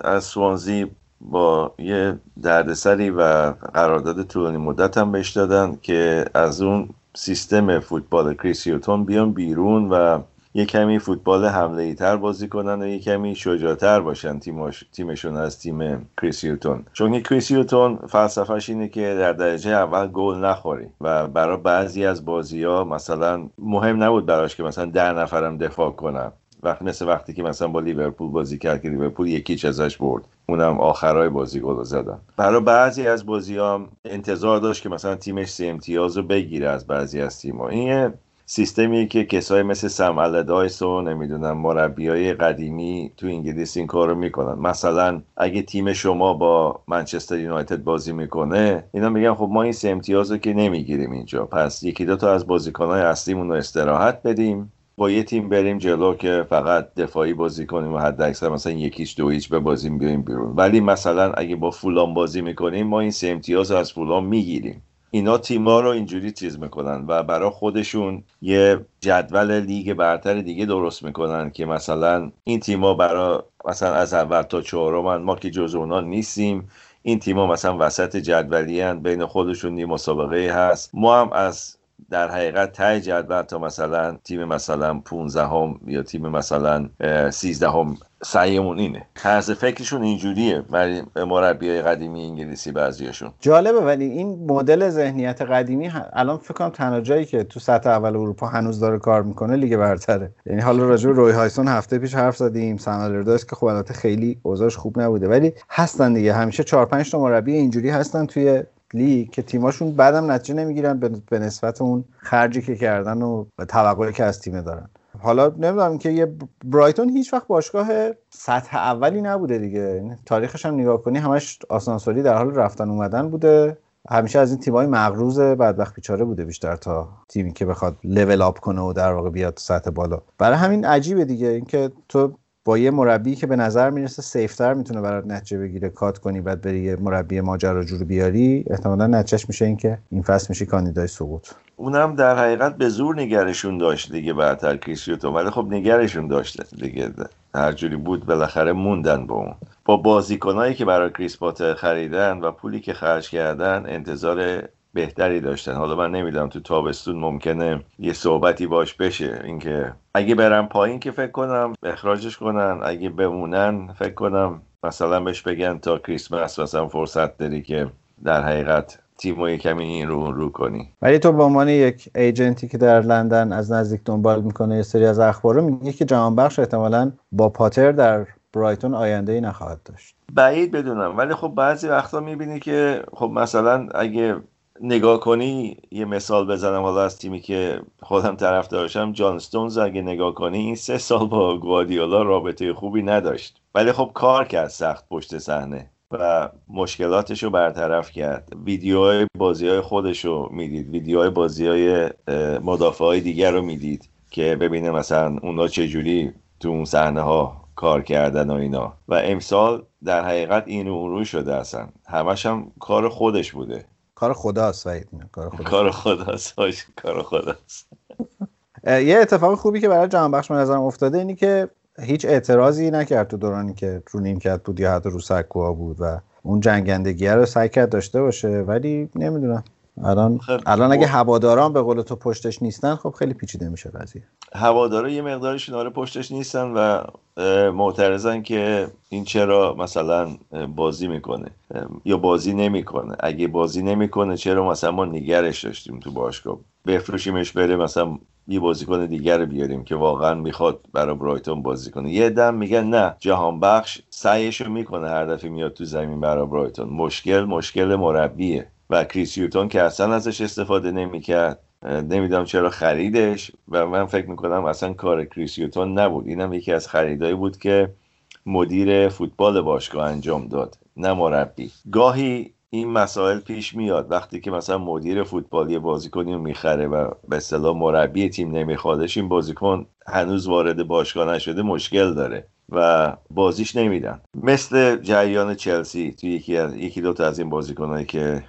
از سوانزی با یه دردسری و قرارداد طولانی مدت هم بهش دادن که از اون سیستم فوتبال کریسیوتون بیان بیرون و یه کمی فوتبال حمله ای تر بازی کنن و یه کمی شجاعتر باشن تیمش، تیمشون از تیم کریسیوتون چون که کریسیوتون فلسفهش اینه که در درجه اول گل نخوری و برای بعضی از بازی ها مثلا مهم نبود براش که مثلا ده نفرم دفاع کنن. وقت مثل وقتی که مثلا با لیورپول بازی کرد که لیورپول یک هیچ ازش برد. اونم آخرای بازی گل زدن. برای بعضی از بازی هم انتظار داشت که مثلا تیمش سه امتیاز رو بگیره از بعضی از تیم این سیستمی که کسای مثل سم آلاردایس و نمی‌دونم مربی های قدیمی تو انگلیس این کارو می‌کنن. مثلا اگه تیم شما با منچستر یونایتد بازی می‌کنه اینا میگن خب ما این سه امتیاز رو که نمی‌گیریم اینجا. پس یکی دو تا از بازیکنهای اصلیمون رو استراحت بدیم. با یه تیم بریم جلو که فقط دفاعی بازی کنیم و حد اکثر مثلا یک هیچ دو هیچ به بازیم بیایم بیرون. ولی مثلا اگه با فلان بازی می‌کنیم ما این سه امتیاز از فلان می‌گیریم. اینا تیما رو اینجوری چیز می‌کنن و برای خودشون یه جدول لیگ برتر دیگه درست می‌کنن که مثلا این تیما برای مثلا از اول تا چهارم ما که جز اونا نیستیم این تیما مثلا وسط جدولی بین خودشون یه مسابقه هست. ما هم از در حقیقت تای جدول تا مثلا تیم مثلا 15 هم یا تیم مثلا 13 هم سعیمون اینه. طرز فکرشون اینجوریه برای مربی قدیمی انگلیسی بعضیاشون. جالبه ولی این مدل ذهنیت قدیمی الان فکر کنم تنها جایی که تو سطح اول اروپا هنوز داره کار می‌کنه لیگ برتره. یعنی حالا راجع روی هایسون هفته پیش حرف زدیم سمالرداس که خب البته خیلی اوضاعش خوب نبوده ولی هستن دیگه. همیشه 4 5 تا مربی اینجوری هستن توی لیگ که تیماشون بعدم نتیجه نمی‌گیرن به نسبت اون خرجی که کردن و توقعی که از تیم دارن. حالا نمی‌دونم که یه برایتون هیچ وقت باشگاه سطح اولی نبوده دیگه. تاریخش هم نگاه کنی همش آسانسوری در حال رفتن اومدن بوده. همیشه از این تیمای مغروز بدبخت بیچاره بوده بیشتر تا تیمی که بخواد لول اپ کنه و در واقع بیاد سطح بالا. برای همین عجیبه دیگه اینکه تو با یه مربی که به نظر می‌رسه سیفتر می‌تونه برات نتیجه بگیره کات کنی بعد بری یه مربی ماجراجو رو بیاری احتمالا نتیجهش میشه اینکه این فصل میشه کاندیدای سقوط. اونم در حقیقت به زور نگرشون داشت دیگه بعدتر کریسیوتو ولی خب نگرشون داشت دیگه. هر جوری بود بالاخره موندن با اون. با بازیکنایی که برای کریس خریدن و پولی که خرج کردن انتظار بهتری داشتن. حالا من نمی‌دونم تو تابستون ممکنه یه صحبتی باش بشه. اینکه اگه برم پایین که فکر کنم اخراجش کنن اگه بمونن فکر کنم مثلا بهش بگن تا کریسمس مثلا فرصت داری که در حقیقت تیم کمی این رو رو کنی. ولی تو به عنوان یک ایجنتی که در لندن از نزدیک دنبال می‌کنه یه سری از اخبار رو میگه که جهانبخش احتمالا با پاتر در برایتون آینده ای نخواهد داشت. بعید بدونم. ولی خب بعضی وقتا می‌بینی که خب مثلا اگه نگاه کنی یه مثال بزنم حالا از تیمی که خودم طرف داشتم جان ستونز اگه نگاه کنی این سه سال با گوادیولا رابطه خوبی نداشت. ولی خب کار کرد سخت پشت صحنه و مشکلاتش رو برطرف کرد. ویدیوهای بازی های خودش رو می‌دید. ویدیوهای بازی های مدافع های دیگر رو می‌دید که ببینه مثلا اونا چجوری تو اون صحنه ها کار کردن و اینا. و امسال در حقیقت این اون روی شده اصلا. همش هم کار خودش بوده. کار خداست وحید کار خداست. کار خداست. کار خداست. یه اتفاق خوبی که برای جهان بخش نظرم افتاده اینی که هیچ اعتراضی نکرد تو دورانی که رو نیمکت بود یا حتی رو سکوها بود و اون جنگندگیه رو سعی کرد داشته باشه ولی نمی‌دونم. الان خب الان اگه هواداران به قول تو پشتش نیستن خب خیلی پیچیده میشه قضیه. هوادارا یه مقدارشون آره پشتش نیستن و معترضن که این چرا مثلا بازی می‌کنه یا بازی نمی‌کنه. اگه بازی نمی‌کنه چرا مثلا ما نگرش داشتیم تو باشگاه؟ بفروشیمش بره مثلا یه بازیکن دیگر بیاریم که واقعا می‌خواد برای برایتون بازی کنه. یه دم میگن نه جهان بخش سعیشو می‌کنه هر دفعه میاد تو زمین برای برایتون. مشکل مشکل مربیه. و کریس یوتون که اصلا ازش استفاده نمی‌کرد. نمی‌دونم چرا خریدش و من فکر می‌کنم اصلا کار کریس یوتون نبود. اینم یکی از خریدایی بود که مدیر فوتبال باشگاه انجام داد. نه مربی. گاهی این مسائل پیش میاد. وقتی که مثلا مدیر فوتبالی بازیکنی رو می‌خره و به اصطلاح مربی تیم نمیخوادش این بازیکن هنوز وارد باشگاه نشده مشکل داره. و بازیش نمیدن. مثل جریان چلسی تو یکی یکی دو تا از این بازیکنایی که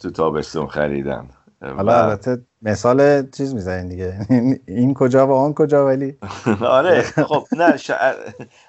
تو تابستون خریدن. حالا البته مثال چیز می‌زنین دیگه. این کجا و آن کجا ولی. آره خب نه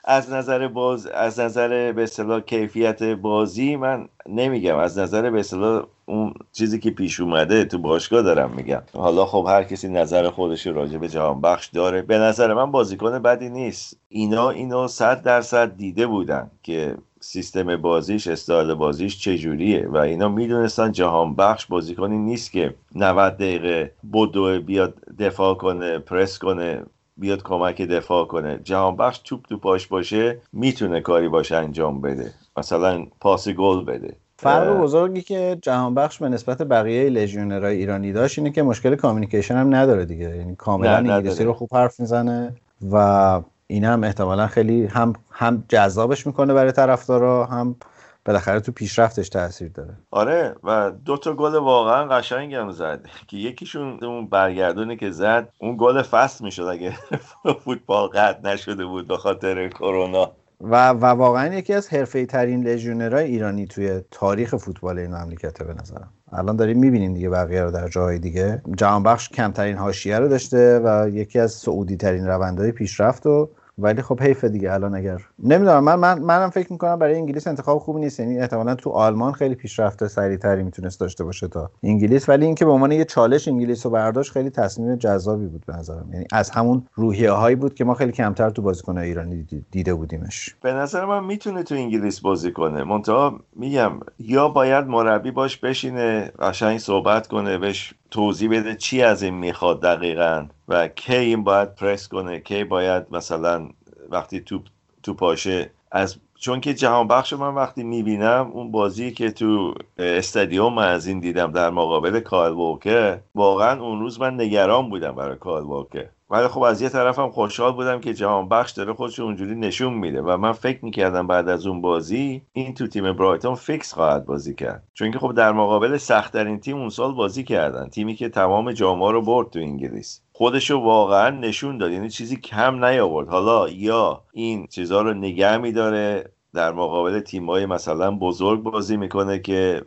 از نظر باز از نظر به اصطلاح کیفیت بازی من نمیگم. از نظر به اصطلاح اون چیزی که پیش اومده تو باشگاه دارم میگم. حالا خب هر کسی نظر خودش راجع به جهان بخش داره. به نظر من بازیکن بدی نیست. اینا اینو صد درصد دیده بودن که سیستم بازیش استایل بازیش چجوریه؟ و اینا می‌دونستن جهان بخش بازیکنی نیست که 90 دقیقه بدو بیاد دفاع کنه پرس کنه بیاد کمک دفاع کنه. جهان بخش توپ تو پاش باشه می‌تونه کاری باشه انجام بده. مثلا پاس گل بده. فرق بزرگی که جهان بخش به نسبت بقیه لژیونرهای ایرانی داشت اینه که مشکل کامیکیشن هم نداره دیگه. یعنی کاملا انگلیسی رو خوب حرف می‌زنه و این هم احتمالا خیلی هم هم جذابش می‌کنه برای طرفدارا هم بالاخره تو پیشرفتش تاثیر داره. آره و دو تا گل واقعا قشنگ هم زد. که یکیشون اون برگردونی که زد اون گل فصل می‌شد اگه فوتبال قطع نشده بود به خاطر کرونا. و, و واقعا یکی از حرفه ترین لژیونرهای ایرانی توی تاریخ فوتبال این مملکته به نظرم. الان داریم می‌بینیم دیگه بقیه رو در جاهای دیگه. جهان بخش کمترین حاشیه رو داشته و یکی از سعودی ترین روندهای پیشرفت و ولی خب حیف دیگه الان اگر. نمی‌دونم من, من منم فکر می‌کنم برای انگلیس انتخاب خوبی نیست. یعنی احتمالا تو آلمان خیلی پیشرفت سریعتری می‌تونست داشته باشه تا انگلیس. ولی اینکه به عنوان یه چالش انگلیس رو برداشت خیلی تصمیم جذابی بود به نظرم. یعنی از همون روحیه هایی بود که ما خیلی کمتر تو بازیکن ایرانی دیده بودیمش. به نظر من می‌تونه تو انگلیس بازی کنه. منتها میگم یا باید مربی باهاش بشینه قشنگ صحبت کنه بهش توضیح بده چی از این می‌خواد دقیقا و کی این باید پرس کنه کی باید مثلا وقتی توپ تو پاشه از چون که جهان بخش من وقتی می‌بینم اون بازی که تو استادیوم از این دیدم در مقابل ووکر واقعا اون روز من نگران بودم برای کایل ووکر ولی خب از یه طرفم خوشحال بودم که جهان بخش داره خودش اونجوری نشون میده و من فکر می‌کردم بعد از اون بازی این تو تیم برایتون فیکس خواهد بازی کرد. چون که خب در مقابل سختترین تیم اون سال بازی کردن. تیمی که تمام جام ها رو برد تو انگلیس. خودشو واقعا نشون داد. یعنی چیزی کم نیاورد. حالا یا این چیزها رو نگه میداره. در مقابل تیمای مثلا بزرگ بازی می‌کنه که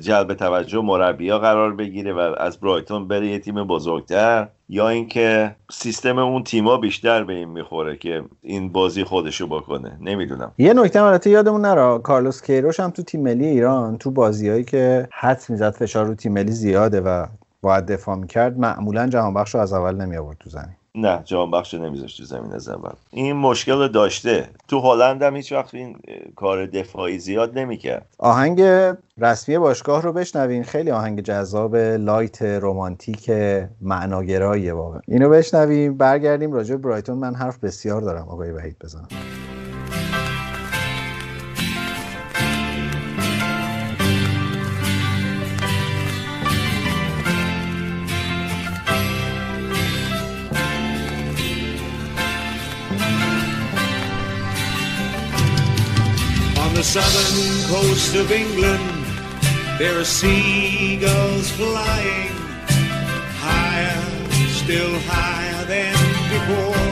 جلب توجه مربیا قرار بگیره و از برایتون بره یه تیم بزرگتر یا اینکه سیستم اون تیما بیشتر به این می‌خوره که این بازی خودشو بکنه. نمی‌دونم. یه نکته البته یادمون نرا کارلوس کیروش هم تو تیم ملی ایران تو بازیهایی که حد می‌زد فشار رو تیم ملی زیاده و باید دفاع می‌کرد معمولا جهان بخش رو از اول نمی آورد تو زمین. نه جهان بخش نمیذاشت تو زمین از اول این مشکل رو داشته. تو هلند هم هیچ وقت این کار دفاعی زیاد نمی‌کرد. آهنگ رسمی باشگاه رو بشنوین. خیلی آهنگ جذاب لایت رومانتیک معناگراییه واقعا. اینو بشنویم برگردیم راجع برایتون. من حرف بسیار دارم آقای وحید بزنم. Southern coast of England, there are seagulls flying higher, still higher than before.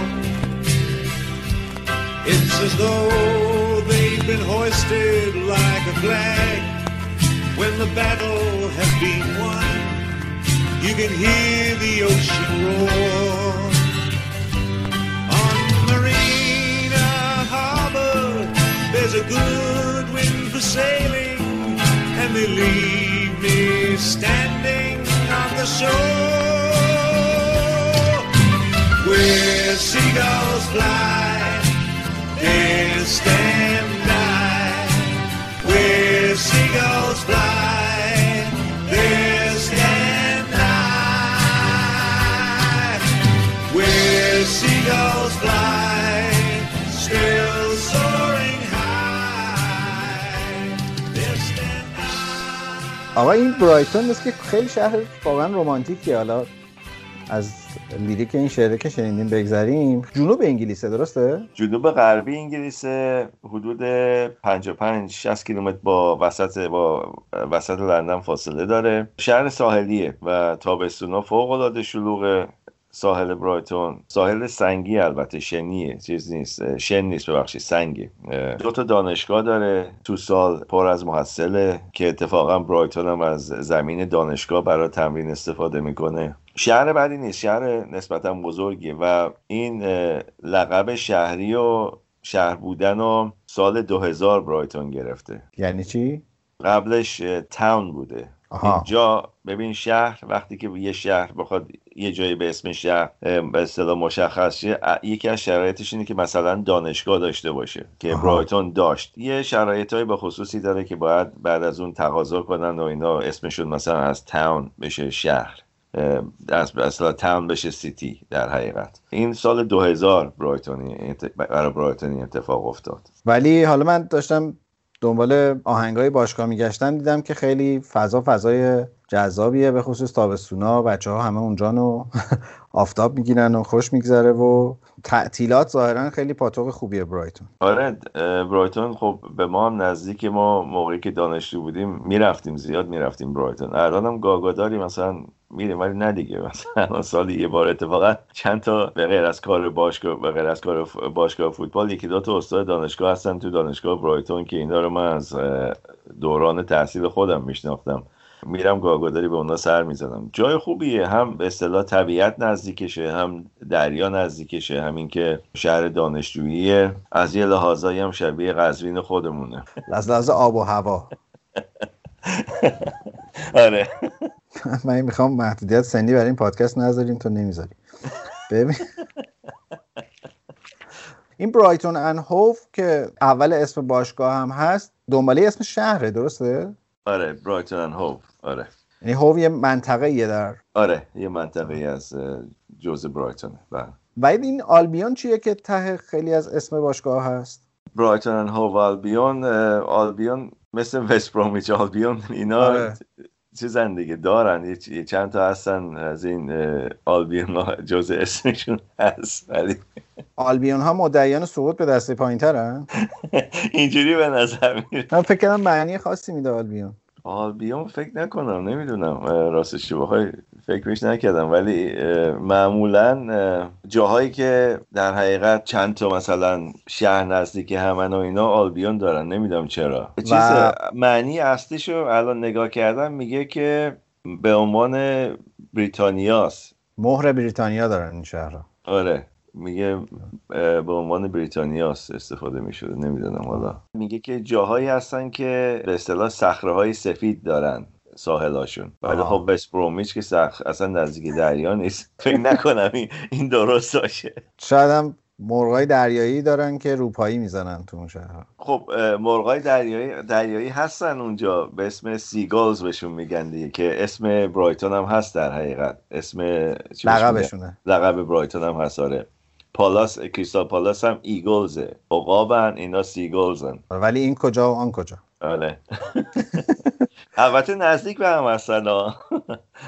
It's as though they've been hoisted like a flag. When the battle has been won, you can hear the ocean roar. There's a good wind for sailing and they leave me standing on the shore where seagulls fly. There stand I where seagulls fly. Seagulls fly. آقا این برایتون مثل که خیلی شهر واقعا رومانتیکیه حالا از لیریک این شعره که شنیدیم بگذریم. جنوب انگلیسه درسته؟ جنوب غربی انگلیس حدود 55 60 کیلومتر با وسط با وسط لندن فاصله داره. شهر ساحلیه و تابستونا فوق العاده شلوغه. ساحل برایتون. ساحل سنگی البته شنیه چیز نیست شن نیست ببخشید سنگه. دو تا دانشگاه داره تو سال پر از محصله که اتفاقا برایتون هم از زمین دانشگاه برای تمرین استفاده می‌کنه. شهر بعدی نیست شهر نسبتا بزرگیه و این لقب شهری و شهر بودن و سال 2000 برایتون گرفته. یعنی چی؟ قبلش تاون بوده. اینجا ببین شهر وقتی که یه شهر بخواد یه جایی به اسم شهر به اصطلاح مشخص شه. یکی از شرایطش اینه که مثلا دانشگاه داشته باشه که برایتون داشت. یه شرایطهایی به خصوصی داره که باید بعد از اون تقاضا کنن و اینا اسمشون مثلا از تاون بشه شهر. از اصلا تاون بشه سیتی در حقیقت. این سال 2000 برایتونی برای برایتونی اتفاق افتاد. ولی حالا من داشتم دنبال آهنگای باشگاه میگشتم دیدم که خیلی فضا فضای جذابیه به خصوص تابستونا. بچه ها همه اونجا نو آفتاب می‌گیرن و خوش میگذره و تعطیلات ظاهرا خیلی پاتوق خوبیه برایتون. آره برایتون خب به ما هم نزدیک. ما موقعی که دانشجو بودیم می‌رفتیم زیاد می‌رفتیم برایتون. الان هم گاگا داریم مثلا میریم ولی نه دیگه. مثلا سالی یه بار اتفاقا چند تا به غیر از کار باشگاه به غیر از کار باشگاه فوتبال یکی دو تا استاد دانشگاه هستن تو دانشگاه برایتون که اینا رو من از دوران تحصیل خودم میشناختم. میرم گاگاداری به اونا سر می‌زنم. جای خوبیه. هم به اصطلاح طبیعت نزدیکشه هم دریا نزدیکشه همین که شهر دانشجوییه. از یه لحاظایی هم شبیه قزوین خودمونه. از لحاظ آب و هوا. آره. من این می‌خوام محدودیت سنی برای این پادکست نذاریم تو نمی‌ذاری. ببین. این برایتون ان هوف که اول اسم باشگاه هم هست دنباله اسم شهره درسته؟ آره برایتون ان هوف آره. یعنی هوف یه منطقه یه در آره یه منطقه از اه، جزء برایتونه بله. ولی این آلبیون چیه که ته خیلی از اسم باشگاه هست؟ برایتون ان هوف آلبیون آلبیون مثل وست برومیچ آلبیون اینا آره. چیزن دیگه دارن. یه چند تا هستن از این آلبیون ها جزء اسمشون هست ولی آلبیون ها مدعیان سقوط به دسته پایین ترن اینجوری به نظر میره من فکر کردم معنی خاصی میده آلبیون. آلبیون فکر نکنم نمی‌دونم. راستش بخوای فکرش نکردم ولی معمولا اه، جاهایی که در حقیقت چند تا مثلا شهر نزدیک همن و اینا آلبیون دارن نمی‌دونم چرا. چیز معنی اصلیشو الان نگاه کردم میگه که به عنوان بریتانیاست. مهر بریتانیا دارن این شهرها آره. میگه به عنوان بریتانیاست استفاده می‌شده نمی‌دونم حالا. میگه که جاهایی هستن که به اصطلاح صخره های سفید دارن. ساحلاشون. ولی. خب وست برومیچ که سخ... اصلا نزدیک دریا نیست. فکر نکنم این, این درست باشه. شاید هم مرغای دریایی دارن که روپایی می‌زنن تو اون شهرها. خب مرغای دریایی دریایی هستن اونجا. به اسم سیگالز بهشون میگن دیگه که اسم برایتون هم هست در حقیقت. اسم؟ لقبشونه. لقب برایتون هم هست آره. پالاس کریستال پالاس هم ایگلزه. عقابن اینا سیگلزن ولی این کجا و آن کجا. آره. البته نزدیک به هم هستن.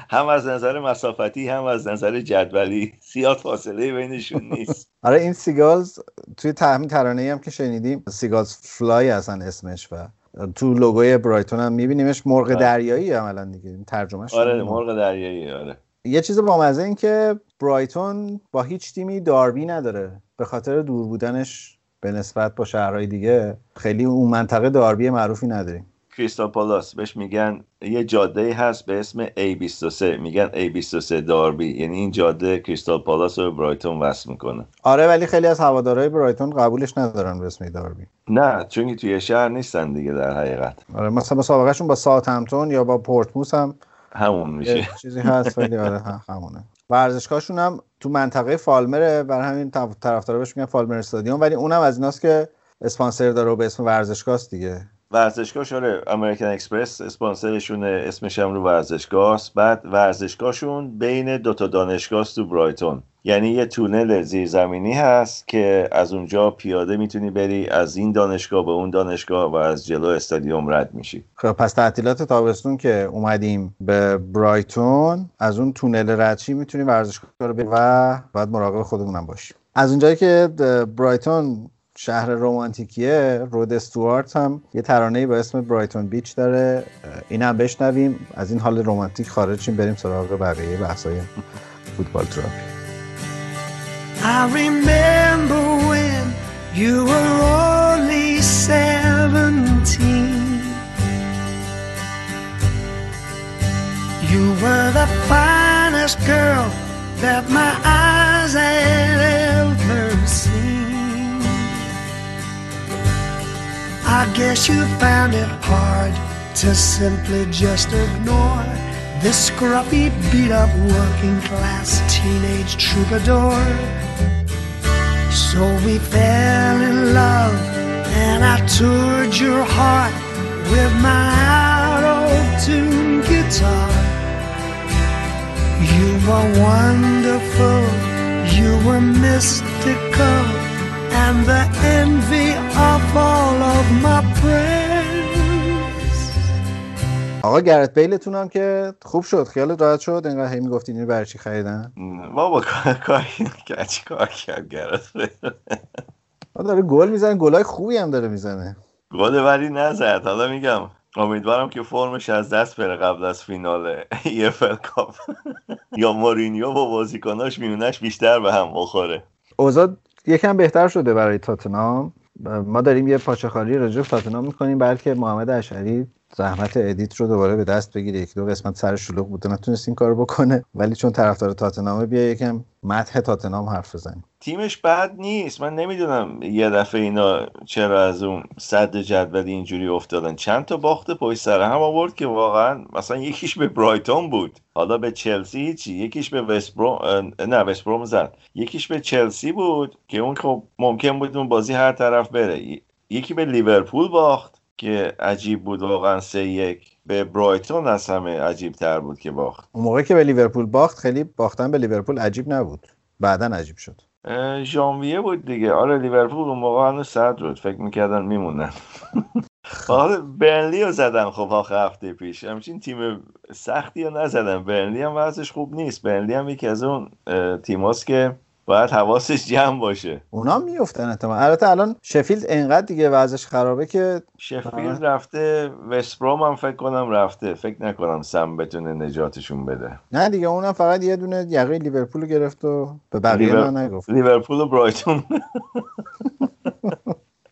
هم از نظر مسافتی هم از نظر جدولی زیاد فاصله بینشون نیست آره این سیگالز توی همین ترانه هم که شنیدیم Seagulls فلای هستن اسمش و تو لوگوی برایتون هم میبینیمش مرغ آره. دریایی عملا دیگه ترجمهش آره. مرغ دریایی آره یه چیز بامزه این که برایتون با هیچ تیمی داربی نداره به خاطر دور بودنش به نسبت با شهرهای دیگه خیلی اون منطقه داربی معروفی نداریم کریستال پالاس بهش میگن یه جاده هست به اسم A23 میگن A23 داربی یعنی این جاده کریستال پالاس رو برایتون وصل می‌کنه. آره ولی خیلی از هوادارهای برایتون قبولش ندارن به اسم داربی. نه چون که توی شهر نیستن دیگه در حقیقت. آره مثلا مسابقهشون با ساعت همتون یا با پورتموس هم همون میشه. چیزی هست ولی آره همونه. ورزشگاهشون هم تو منطقه فالمره برای همین طرف- طرفدارا بهش میگن فالمر استادیوم ولی اونم از ایناست که اسپانسر داره و به اسم ورزشگاه دیگه. ورزشگاه شاره امریکن اکسپرس اسپانسرشونه اسمش هم رو ورزشگاه است بعد ورزشگاهشون بین دوتا دانشگاه است تو برایتون. یعنی یه تونل زیرزمینی هست که از اونجا پیاده می‌تونی بری از این دانشگاه به اون دانشگاه و از جلو استادیوم رد میشی. خب پس تعطیلات تابستون که اومدیم به برایتون از اون تونل ردشی می‌تونیم ورزشگاه رو و بعد مراقب خودمونم باشیم از اونجایی که برایتون شهر رومانتیکیه رود استوارت هم یه ترانه‌ای با اسم برایتون بیچ داره این هم بشنویم از این حال رومانتیک خارج شیم بریم سراغ بقیه بحثای فوتبال تراپی I remember when you were only seventeen. You were the finest girl that my eyes had ever seen. I guess you found it hard to simply just ignore this scruffy, beat up working class teenage troubadour. So we fell in love, and I toured your heart with my out of tune guitar. You were wonderful, you were mystical, and the envy of all of my friends. آقا گرت بیلتون هم که خوب شد خیالت راحت شد؟ اینقدر هی می‌گفتین اینو برای چی خریدن؟ بابا کار کار کرد چی کار کرد گرت آقا داره گل می‌زنه گلای خوبی هم داره می‌زنه. گل ولی نزد. حالا میگم امیدوارم که فرمش از دست بره قبل از فینال EFL Cup یا مورینیو با بازیکناش میونش بیشتر به هم بخوره. اوضاع یکم بهتر شده برای تاتنام ما داریم یه پاچه‌خواری راجع به تاتنام می‌کنیم بلکه محمد اشعری زحمت ادیت رو دوباره به دست بگیره. یک دو قسمت سر شلوغ بوده نتونست این کارو بکنه. ولی چون طرفدار تاتنامه بیا یکم مدح تاتنام حرف بزنیم. تیمش بد نیست. من نمی‌دونم یه دفعه اینا چرا از اون صد جدول اینجوری افتادن. چند تا باخت پشت سر هم آورد که واقعا مثلا یکیش به برایتون بود. حالا به چلسی چی یکیش به وستبروم نه وستبروم زد. یکیش به چلسی بود که اون خب ممکن بود اون بازی هر طرف بره. یکی به لیورپول باخت. که عجیب بود واقعا سه یک. به برایتون از همه عجیب تر بود که باخت. اون موقع که به لیورپول باخت خیلی باختن به لیورپول عجیب نبود. بعدا عجیب شد. ژانویه بود دیگه. آره لیورپول اون موقع هنوز صد بود. فکر می‌کردن میمونن. حالا برنلی رو زدن. خب آخر هفته پیش. همچین تیم سختی رو نزدن. برنلی هم وضعش خوب نیست. برنلی هم یکی از اون تیماست که باید حواسش جمع باشه. اونا میفتن احتمال البته الان شفیلد انقدر دیگه وضعش خرابه که شفیلد رفته وستبروم هم فکر کنم رفته. فکر نکنم سم بتونه نجاتشون بده. نه دیگه اونم فقط یه دونه یقه لیورپول گرفت و به بقیه لیور... نه نگفت. لیورپول و برایتون.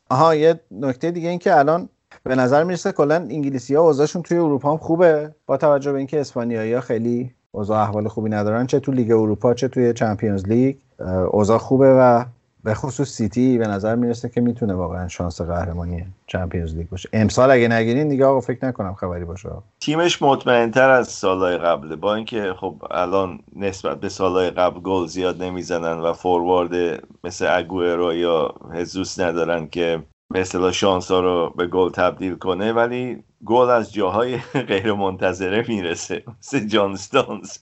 آها یه نکته دیگه این که الان به نظر می‌رسه کلا انگلیسی ها اوضاعشون توی اروپا هم خوبه. با توجه به اینکه اسپانیایی ها خیلی اوضاع احوال خوبی ندارن چه تو لیگ اروپا چه توی Champions League. اوضاع خوبه و به خصوص سیتی به نظر می‌رسه که می‌تونه واقعا شانس قهرمانی Champions League باشه. امسال اگه نگیرین دیگه آقا فکر نکنم خبری باشه. تیمش مطمئنتر از سالهای قبله. با اینکه خب الان نسبت به سالهای قبل گل زیاد نمی‌زنن و فوروارد مثل اگوئرو یا هزوس ندارن که اصطلاح شانس ها رو به گل تبدیل کنه ولی گل از جاهای غیر منتظره می‌رسه. مثل جان ستونز.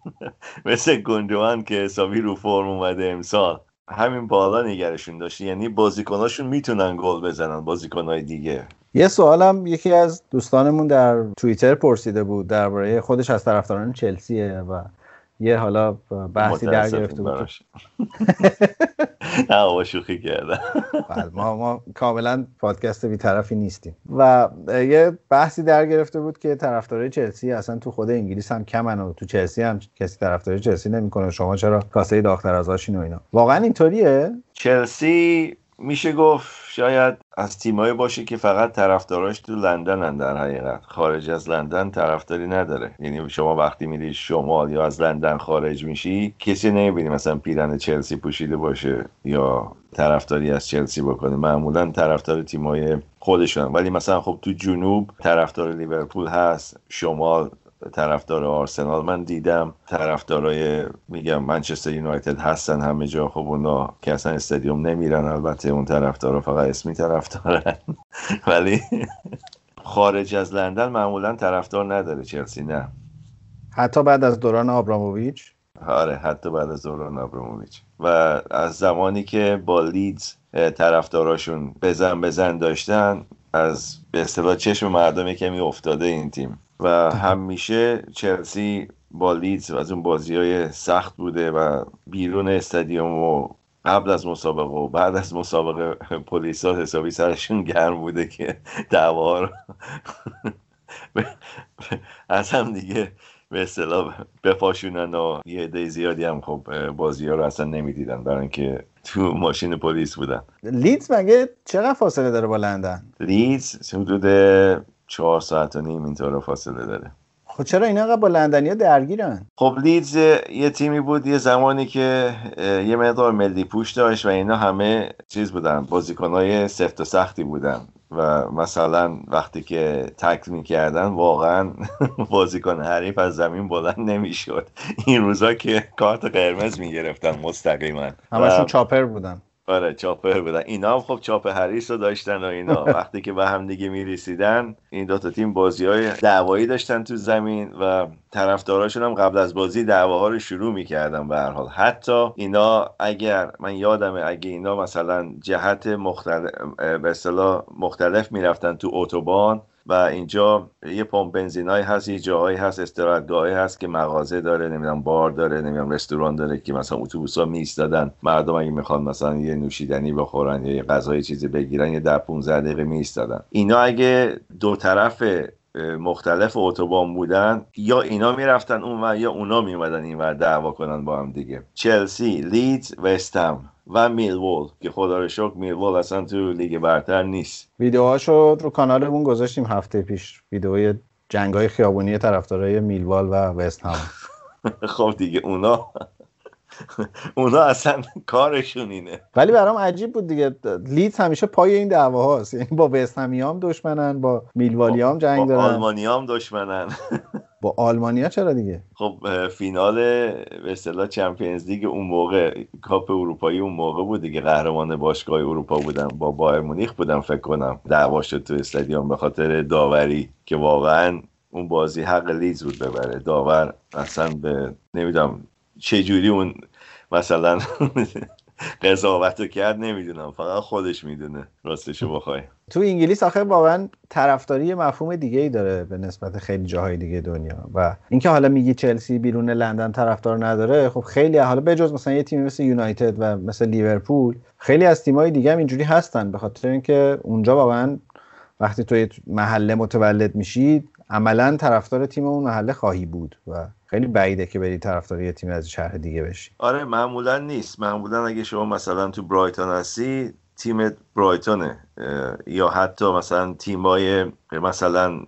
مثل گندوان که حسابی رو فرم اومده امسال. همین بالا نگرشون داشته یعنی بازیکناشون می‌تونن گل بزنن بازیکنهای دیگه. یه سوالم یکی از دوستانمون در توییتر پرسیده بود درباره خودش از طرفداران چلسیه و یه حالا بحثی در گرفته بود نه آقا شوخی کردم. ما ما کاملا پادکست بیطرفی نیستیم. و یه بحثی در گرفته بود که طرفدارای چلسی اصلا تو خود انگلیس هم کمن و تو چلسی هم کسی طرفداری چلسی نمی‌کنه. شما چرا کاسه داختر از آشین و اینا؟ واقعا اینطوریه؟ چلسی میشه گفت شاید از تیمایی باشه که فقط طرفداراش تو لندن در حقیقت. خارج از لندن طرفداری نداره. یعنی شما وقتی میری شمال یا از لندن خارج میشی کسی نمی‌بینی مثلا پیرن چلسی پوشیده باشه یا طرفداری از چلسی بکنه. معمولا طرفدار تیمای خودشون. ولی مثلا خب تو جنوب طرفدار لیورپول هست شمال طرفدار آرسنال. من دیدم طرفدارای میگم منچستر یونایتد هستن همه جا. خب اونا که اصلا استادیوم نمیرن البته اون طرفدارا فقط اسمی طرفدارن. ولی خارج از لندن معمولا طرفدار نداره چلسی نه. حتی بعد از دوران آبراموویچ آره حتی بعد از دوران آبراموویچ و از زمانی که با لیدز طرفداراشون بزن بزن داشتن از به اصطلاح چشم مردم کمی افتاده این تیم. و همیشه چلسی با لیدز از اون بازی های سخت بوده و بیرون استادیوم و قبل از مسابقه و بعد از مسابقه پلیس ها حسابی سرشون گرم بوده که دعوا از هم دیگه به اصطلاح بپاشونن و یه عده زیادی هم خب بازی ها رو اصلا نمی‌دیدن برای اینکه تو ماشین پلیس بودن. لیدز مگه چقدر فاصله داره با لندن؟ لیدز حدود چهار ساعت و نیم اینطور فاصله داره. خب چرا اینا با لندنیا درگیرن؟ خب لیدز یه تیمی بود یه زمانی که یه مقدار ملی پوش داشت و اینا همه چیز بودن. بازیکنهای سفت و سختی بودن و مثلا وقتی که تکل می‌کردن واقعا بازیکن حریف از زمین بلند نمی‌شد. این روزا که کارت قرمز می‌گرفتن مستقیما. همشون چاپر بودن. آره چاپر بودن. اینا هم خب چاپ هریس رو داشتن و اینا. وقتی که به هم دیگه می‌رسیدن این دوتا تیم بازی های دعوایی داشتن تو زمین و طرفداراشون هم قبل از بازی دعواها رو شروع می‌کردن به هر حال. حتی اینا اگر من یادمه اگه اینا مثلا جهت مختلف به اصطلاح مختلف می‌رفتن تو اتوبان و اینجا یه پمپ بنزینایی هست یه جاهایی هست استراحتگاهی هست که مغازه داره نمی‌دونم بار داره نمی‌دونم رستوران داره که مثلا اتوبوسا میایستادن. مردم اگه می‌خوان مثلا یه نوشیدنی بخورن یا یه غذای چیزی بگیرن یه در 15 دقیقه میایستادن. اینا اگه دو طرف مختلف اتوبان بودن یا اینا می‌رفتن اون و یا اونا میومدن این ور دعوا کنن با هم دیگه. چلسی لیدز وستهم و میلوول که خدا رو شکر میلوول اصلا تو لیگ برتر نیست. ویدیوهاشو رو کانالمون گذاشتیم هفته پیش. ویدیوهای جنگای خیابونی طرفدارای میلوال و وست هم. خب دیگه اونا اونا اصلا کارشون اینه. ولی برام عجیب بود دیگه. لیدز همیشه پای این دعوا هاست. یعنی با وستهمی هم دشمنن با میلوالی هم جنگ با دارن. آلمانی هم دشمنن. با آلمانیا چرا دیگه؟ خب فینال به اصطلاح چمپیونز لیگ اون موقع کاپ اروپایی اون موقع بود دیگه. قهرمان باشگاه اروپا بودن. با بایر مونیخ بودن فکر کنم. دعوا شد تو استادیوم به خاطر داوری که واقعا اون بازی حق لیز بود ببره. داور اصلا به نمی‌دونم چه جوری اون مثلا قضاوت رو کرد نمی‌دونم. فقط خودش می‌دونه راستشو بخوای. تو انگلیس آخه واقعا طرفداری مفهوم دیگه ای داره به نسبت خیلی جاهای دیگه دنیا. و اینکه حالا میگی چلسی بیرون لندن طرفدار نداره خب خیلی حالا بجز مثلا یه تیمی مثل یونایتد و مثل لیورپول خیلی از تیمای دیگه هم اینجوری هستن. به خاطر اینکه اونجا واقعا وقتی تو محله متولد میشید عملا طرفدار تیم اون محله خواهی بود و خیلی بعیده که بری طرفدار یه تیم از شهر دیگه بشی. آره معمولا نیست. معمولا اگه شما مثلا تو برایتون هستی تیم برایتونه. یا حتی مثلا تیمای مثلا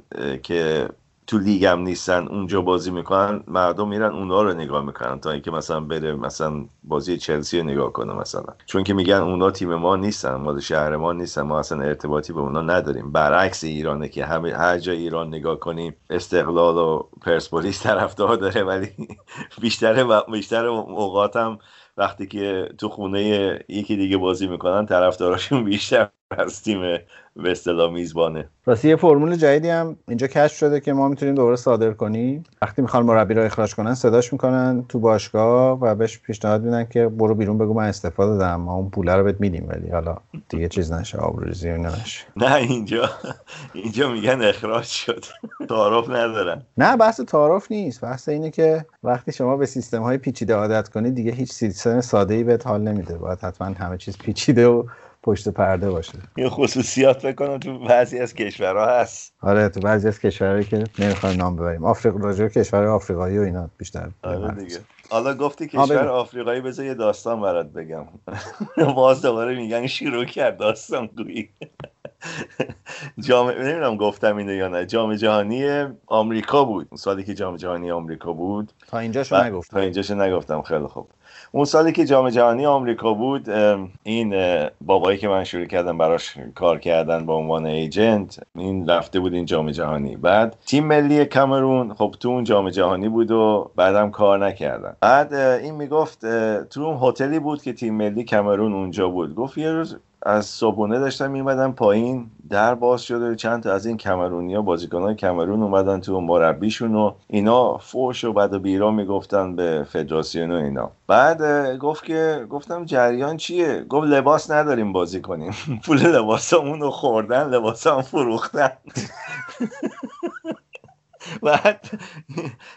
که تو لیگ هم نیستن اونجا بازی می‌کنن مردم میرن اونا رو نگاه می‌کنن تا اینکه مثلا بره مثلا بازی چلسی رو نگاه کنه مثلا. چون که میگن اونا تیم ما نیستن مال شهر ما نیستن ما اصلا ارتباطی به اونا نداریم. برعکس ایرانه که همه هر جای ایران نگاه کنیم استقلال و پرسپولیس طرفدار داره ولی بیشتر بیشتر اوقات هم وقتی که تو خونه یکی دیگه بازی می‌کنن طرفداراشون بیشتر از تیم به اصطلاح میزبانه. راستی یه فرمول جدیدی هم اینجا کشف شده که ما می‌تونیم دوباره صادر کنیم. وقتی می‌خوان مربی رو اخراج کنن صداش می‌کنن تو باشگاه و بهش پیشنهاد میدن که برو بیرون بگو من استفاده دادم ما اون پوله رو بهت میدیم ولی حالا دیگه چیز نشه آبروریزی نشه. نه اینجا اینجا میگن اخراج شد. تعارف ندارن. نه بحث تعارف نیست. بحث اینه که وقتی شما به سیستم های پیچیده عادت کنید دیگه هیچ سیستم ساده ای بهت حال نمیده. باید حتما همه چیز پیچیده و پشت پرده باشه. یه خصوصیات فکر کنم تو بعضی از کشورها هست. آره تو بعضی از کشورهایی که نمی‌خوایم نام ببریم. آفریقا راجع کشور آفریقایی و اینا بیشتر آره دیگه. حالا گفتی کشور آفریقایی بذار یه داستان برات بگم. باز دوباره میگن شروع کرد داستان گویی. جام نمی‌دونم گفتم اینو یا نه. جام جهانی آمریکا بود. سالی که جام جهانی آمریکا بود. تا اینجاشو نگفتم تا اینجاشو نگفتم. خیلی خوب. اون سالی که جام جهانی آمریکا بود این بابایی که من شروع کردم براش کار کردن به عنوان ایجنت این رفته بود این جام جهانی. بعد تیم ملی کامرون خب تو اون جام جهانی بود و بعدم کار نکردن. بعد این می‌گفت تو اون هتلی بود که تیم ملی کامرون اونجا بود. گفت یه روز از صبحونه داشتم میمدن پایین در باز شده چند تا از این کمرونیا بازیکنان کمرون اومدن تو مربیشون و اینا فوش و بعد و بیرا می‌گفتن به فدراسیون و اینا. بعد گفت که گفتم جریان چیه؟ گفت لباس نداریم بازی کنیم. پول لباسمون رو خوردن لباس هم فروختن. بعد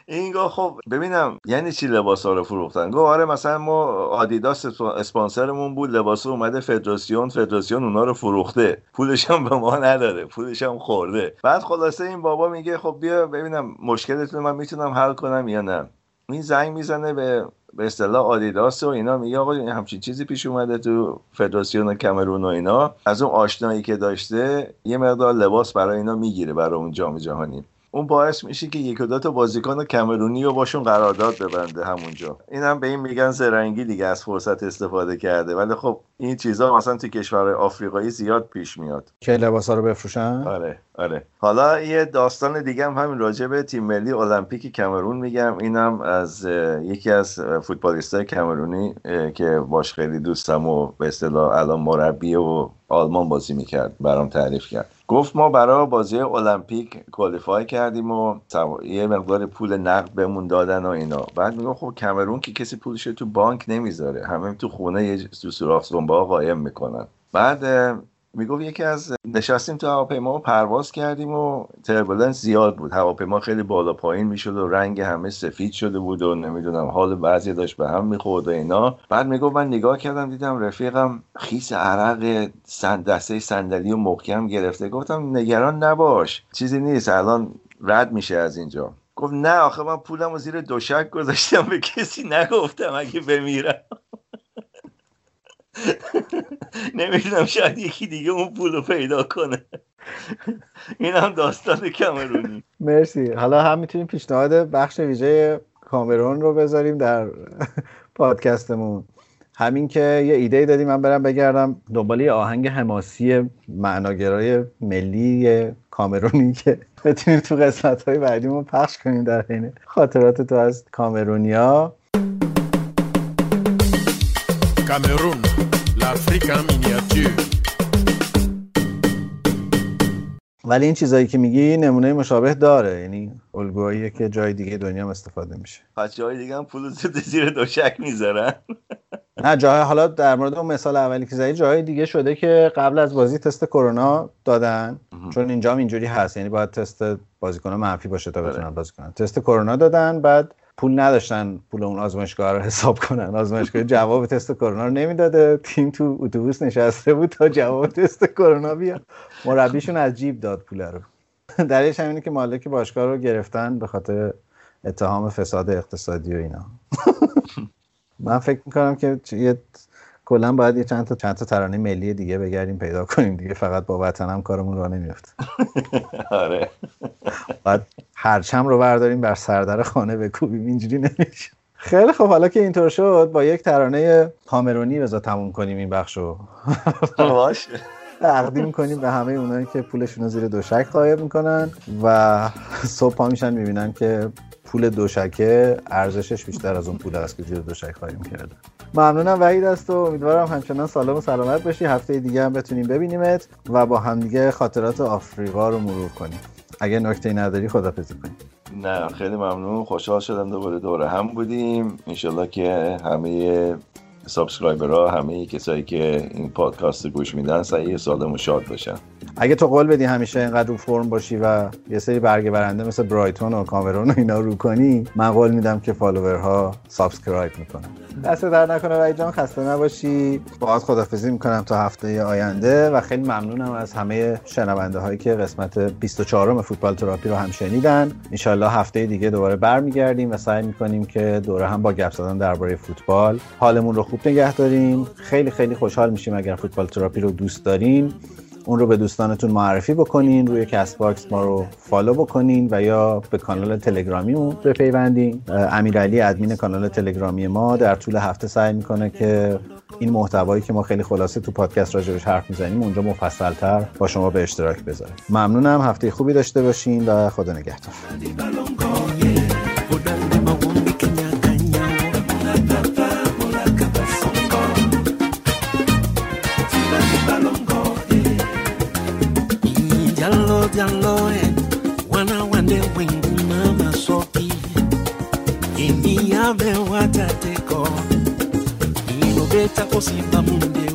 این گفت خب ببینم یعنی چی لباس ها رو فروختن؟ گفت آره مثلا ما آدیداس اسپانسرمون بود لباس اومده فدراسیون فدراسیون اونا رو فروخته. پولش هم به ما نداره پولش هم خورده. بعد خلاصه این بابا میگه خب بیا ببینم مشکلتون من می‌تونم حل کنم یا نه. این زنگ می‌زنه به به اصطلاح آدیداس و اینا میگه آقا همچین چیزی پیش اومده تو فدراسیون کامرون و اینا. از اون آشنایی که داشته یه مقدار لباس برای اینا می‌گیره برای اون جام جهانی. اون باعث میشه که یک دو تا بازیکن کمرونی رو باشون قرارداد ببنده همونجا. این هم به این میگن زرنگی دیگه از فرصت استفاده کرده. ولی خب این چیزها مثلا تو کشور آفریقایی زیاد پیش میاد. که لباسا رو بفروشن؟ آره آره. حالا یه داستان دیگه هم همین راجع به تیم ملی المپیک کمرون میگم. اینم از یکی از فوتبالیستای کمرونی که باش خیلی دوستم و به اصطلاح الان مربی و آلمان بازی می‌کرد برام تعریف کرد. گفت ما برای بازی المپیک کوالیفای کردیم و یه مقدار پول نقد بهمون دادن و اینا. بعد میگم خب کمرون که کسی پولش تو بانک نمی‌ذاره. همه تو خونه یه تو سوراخ قایم می‌کنن. بعد می‌گفت یکی از نشستیم تو هواپیما و پرواز کردیم و تربولنس زیاد بود. هواپیما خیلی بالا پایین می‌شد و رنگ همه سفید شده بود و نمی‌دونم حال بعضی داشت به هم می‌خورد و اینا. بعد می‌گفت من نگاه کردم دیدم رفیقم خیس عرق دسته صندلی و محکم گرفته. گفتم نگران نباش چیزی نیست الان رد میشه از اینجا. گفت نه آخه من پولم و زیر دوشک گذاشتم به کسی نگفتم اگه بمیرم. نمی‌دونم شاید یکی دیگه اون پول رو پیدا کنه. این هم داستان کامرونی. مرسی. حالا هم می‌تونیم پیشنهاد بخش ویژه کامرون رو بذاریم در پادکستمون. همین که یه ایده دادیم. من برم بگردم دنبال یه آهنگ حماسی معناگرای ملی کامرونی که بتونیم تو قسمت های بعدیمون پخش کنیم در حین خاطرات تو از کامرونیا. Cameroun, en miniature. ولی این چیزایی که میگی نمونه مشابه داره. یعنی الگوهاییه که جای دیگه دنیا هم استفاده میشه. پس جای دیگه هم پول زیر زیر دوشک می‌ذارن. نه جای حالا در مورد اون مثال اولی که زدی جای دیگه شده که قبل از بازی تست کرونا دادن. چون اینجا هم اینجوری هست. یعنی باید تست بازیکن منفی باشه تا بتونن بازی کنن. تست کرونا دادن بعد پول نداشتن پول اون آزمایشگاه رو حساب کنن. آزمایشگاه جواب تست کرونا رو نمی‌داده. تیم تو اتوبوس نشسته بود تا جواب تست کرونا بیاد. مربیشون از جیب داد پول رو. دلیلش همینه که مالک باشگاه رو گرفتن به خاطر اتهام فساد اقتصادی و اینا. من فکر می‌کنم که یه کلا باید یه چند تا چند تا ترانه ملی دیگه بگردیم پیدا کنیم دیگه. فقط با وطن هم کارمون راه نمیفته آره. باید هرچم رو برداریم بر سردر خانه بکوبیم اینجوری نمیشه. خیلی خب حالا که اینطور شد با یک ترانه کامرونی بذار تموم کنیم این بخش رو. باشه. تقدیم کنیم به همه اونایی که پولشون رو زیر دوشک قایم می‌کنن و صبح پا میشن می‌بینن که پول دوشکه ارزشش بیشتر از اون پول است که زیر دوشک قایم کرده. ممنونم وحید است و امیدوارم همچنان سالم و سلامت باشی. هفته دیگه هم بتونیم ببینیمت و با همدیگه خاطرات آفریقا رو مرور کنیم. اگه نکته نداری خدافزی کنیم نه خیلی ممنون. خوشحال شدم دوباره دوره هم بودیم. انشالله که همه subscriber ها همه کسایی که این پادکست گوش میدن سعی سالم و شاد باشن. اگه تو قول بدی همیشه اینقدر رو فرم باشی و یه سری برگه برنده مثل برایتون و کامرون و اینا رو کنی من قول میدم که follower ها subscribe می‌کنن. دستت درد نکنه وحید جان خسته نباشی. باهات خدافزی می‌کنم تا هفته آینده و خیلی ممنونم از همه شنونده هایی که قسمت 24 فوتبال تراپی رو هم شنیدن. انشالله هفته دیگه دوباره برمیگردیم و سعی می‌کنیم که دوره هم با گپ زدن درباره فوتبال حالمون رو خوب نگه داریم. خیلی خیلی خوشحال میشیم اگر فوتبال تراپی رو دوست دارین. اون رو به دوستانتون معرفی بکنین روی کست باکس ما رو follow بکنین و یا به کانال تلگرامیمون بپیوندین. امیرعلی ادمین کانال تلگرامی ما در طول هفته سعی می‌کنه که این محتوایی که ما خیلی خلاصه تو پادکست راجبش حرف می‌زنیم اونجا مفصلتر با شما به اشتراک بذاره ممنونم. هفته خوبی داشته باشین و خدا نگهدار. watati ko inobeta the munde.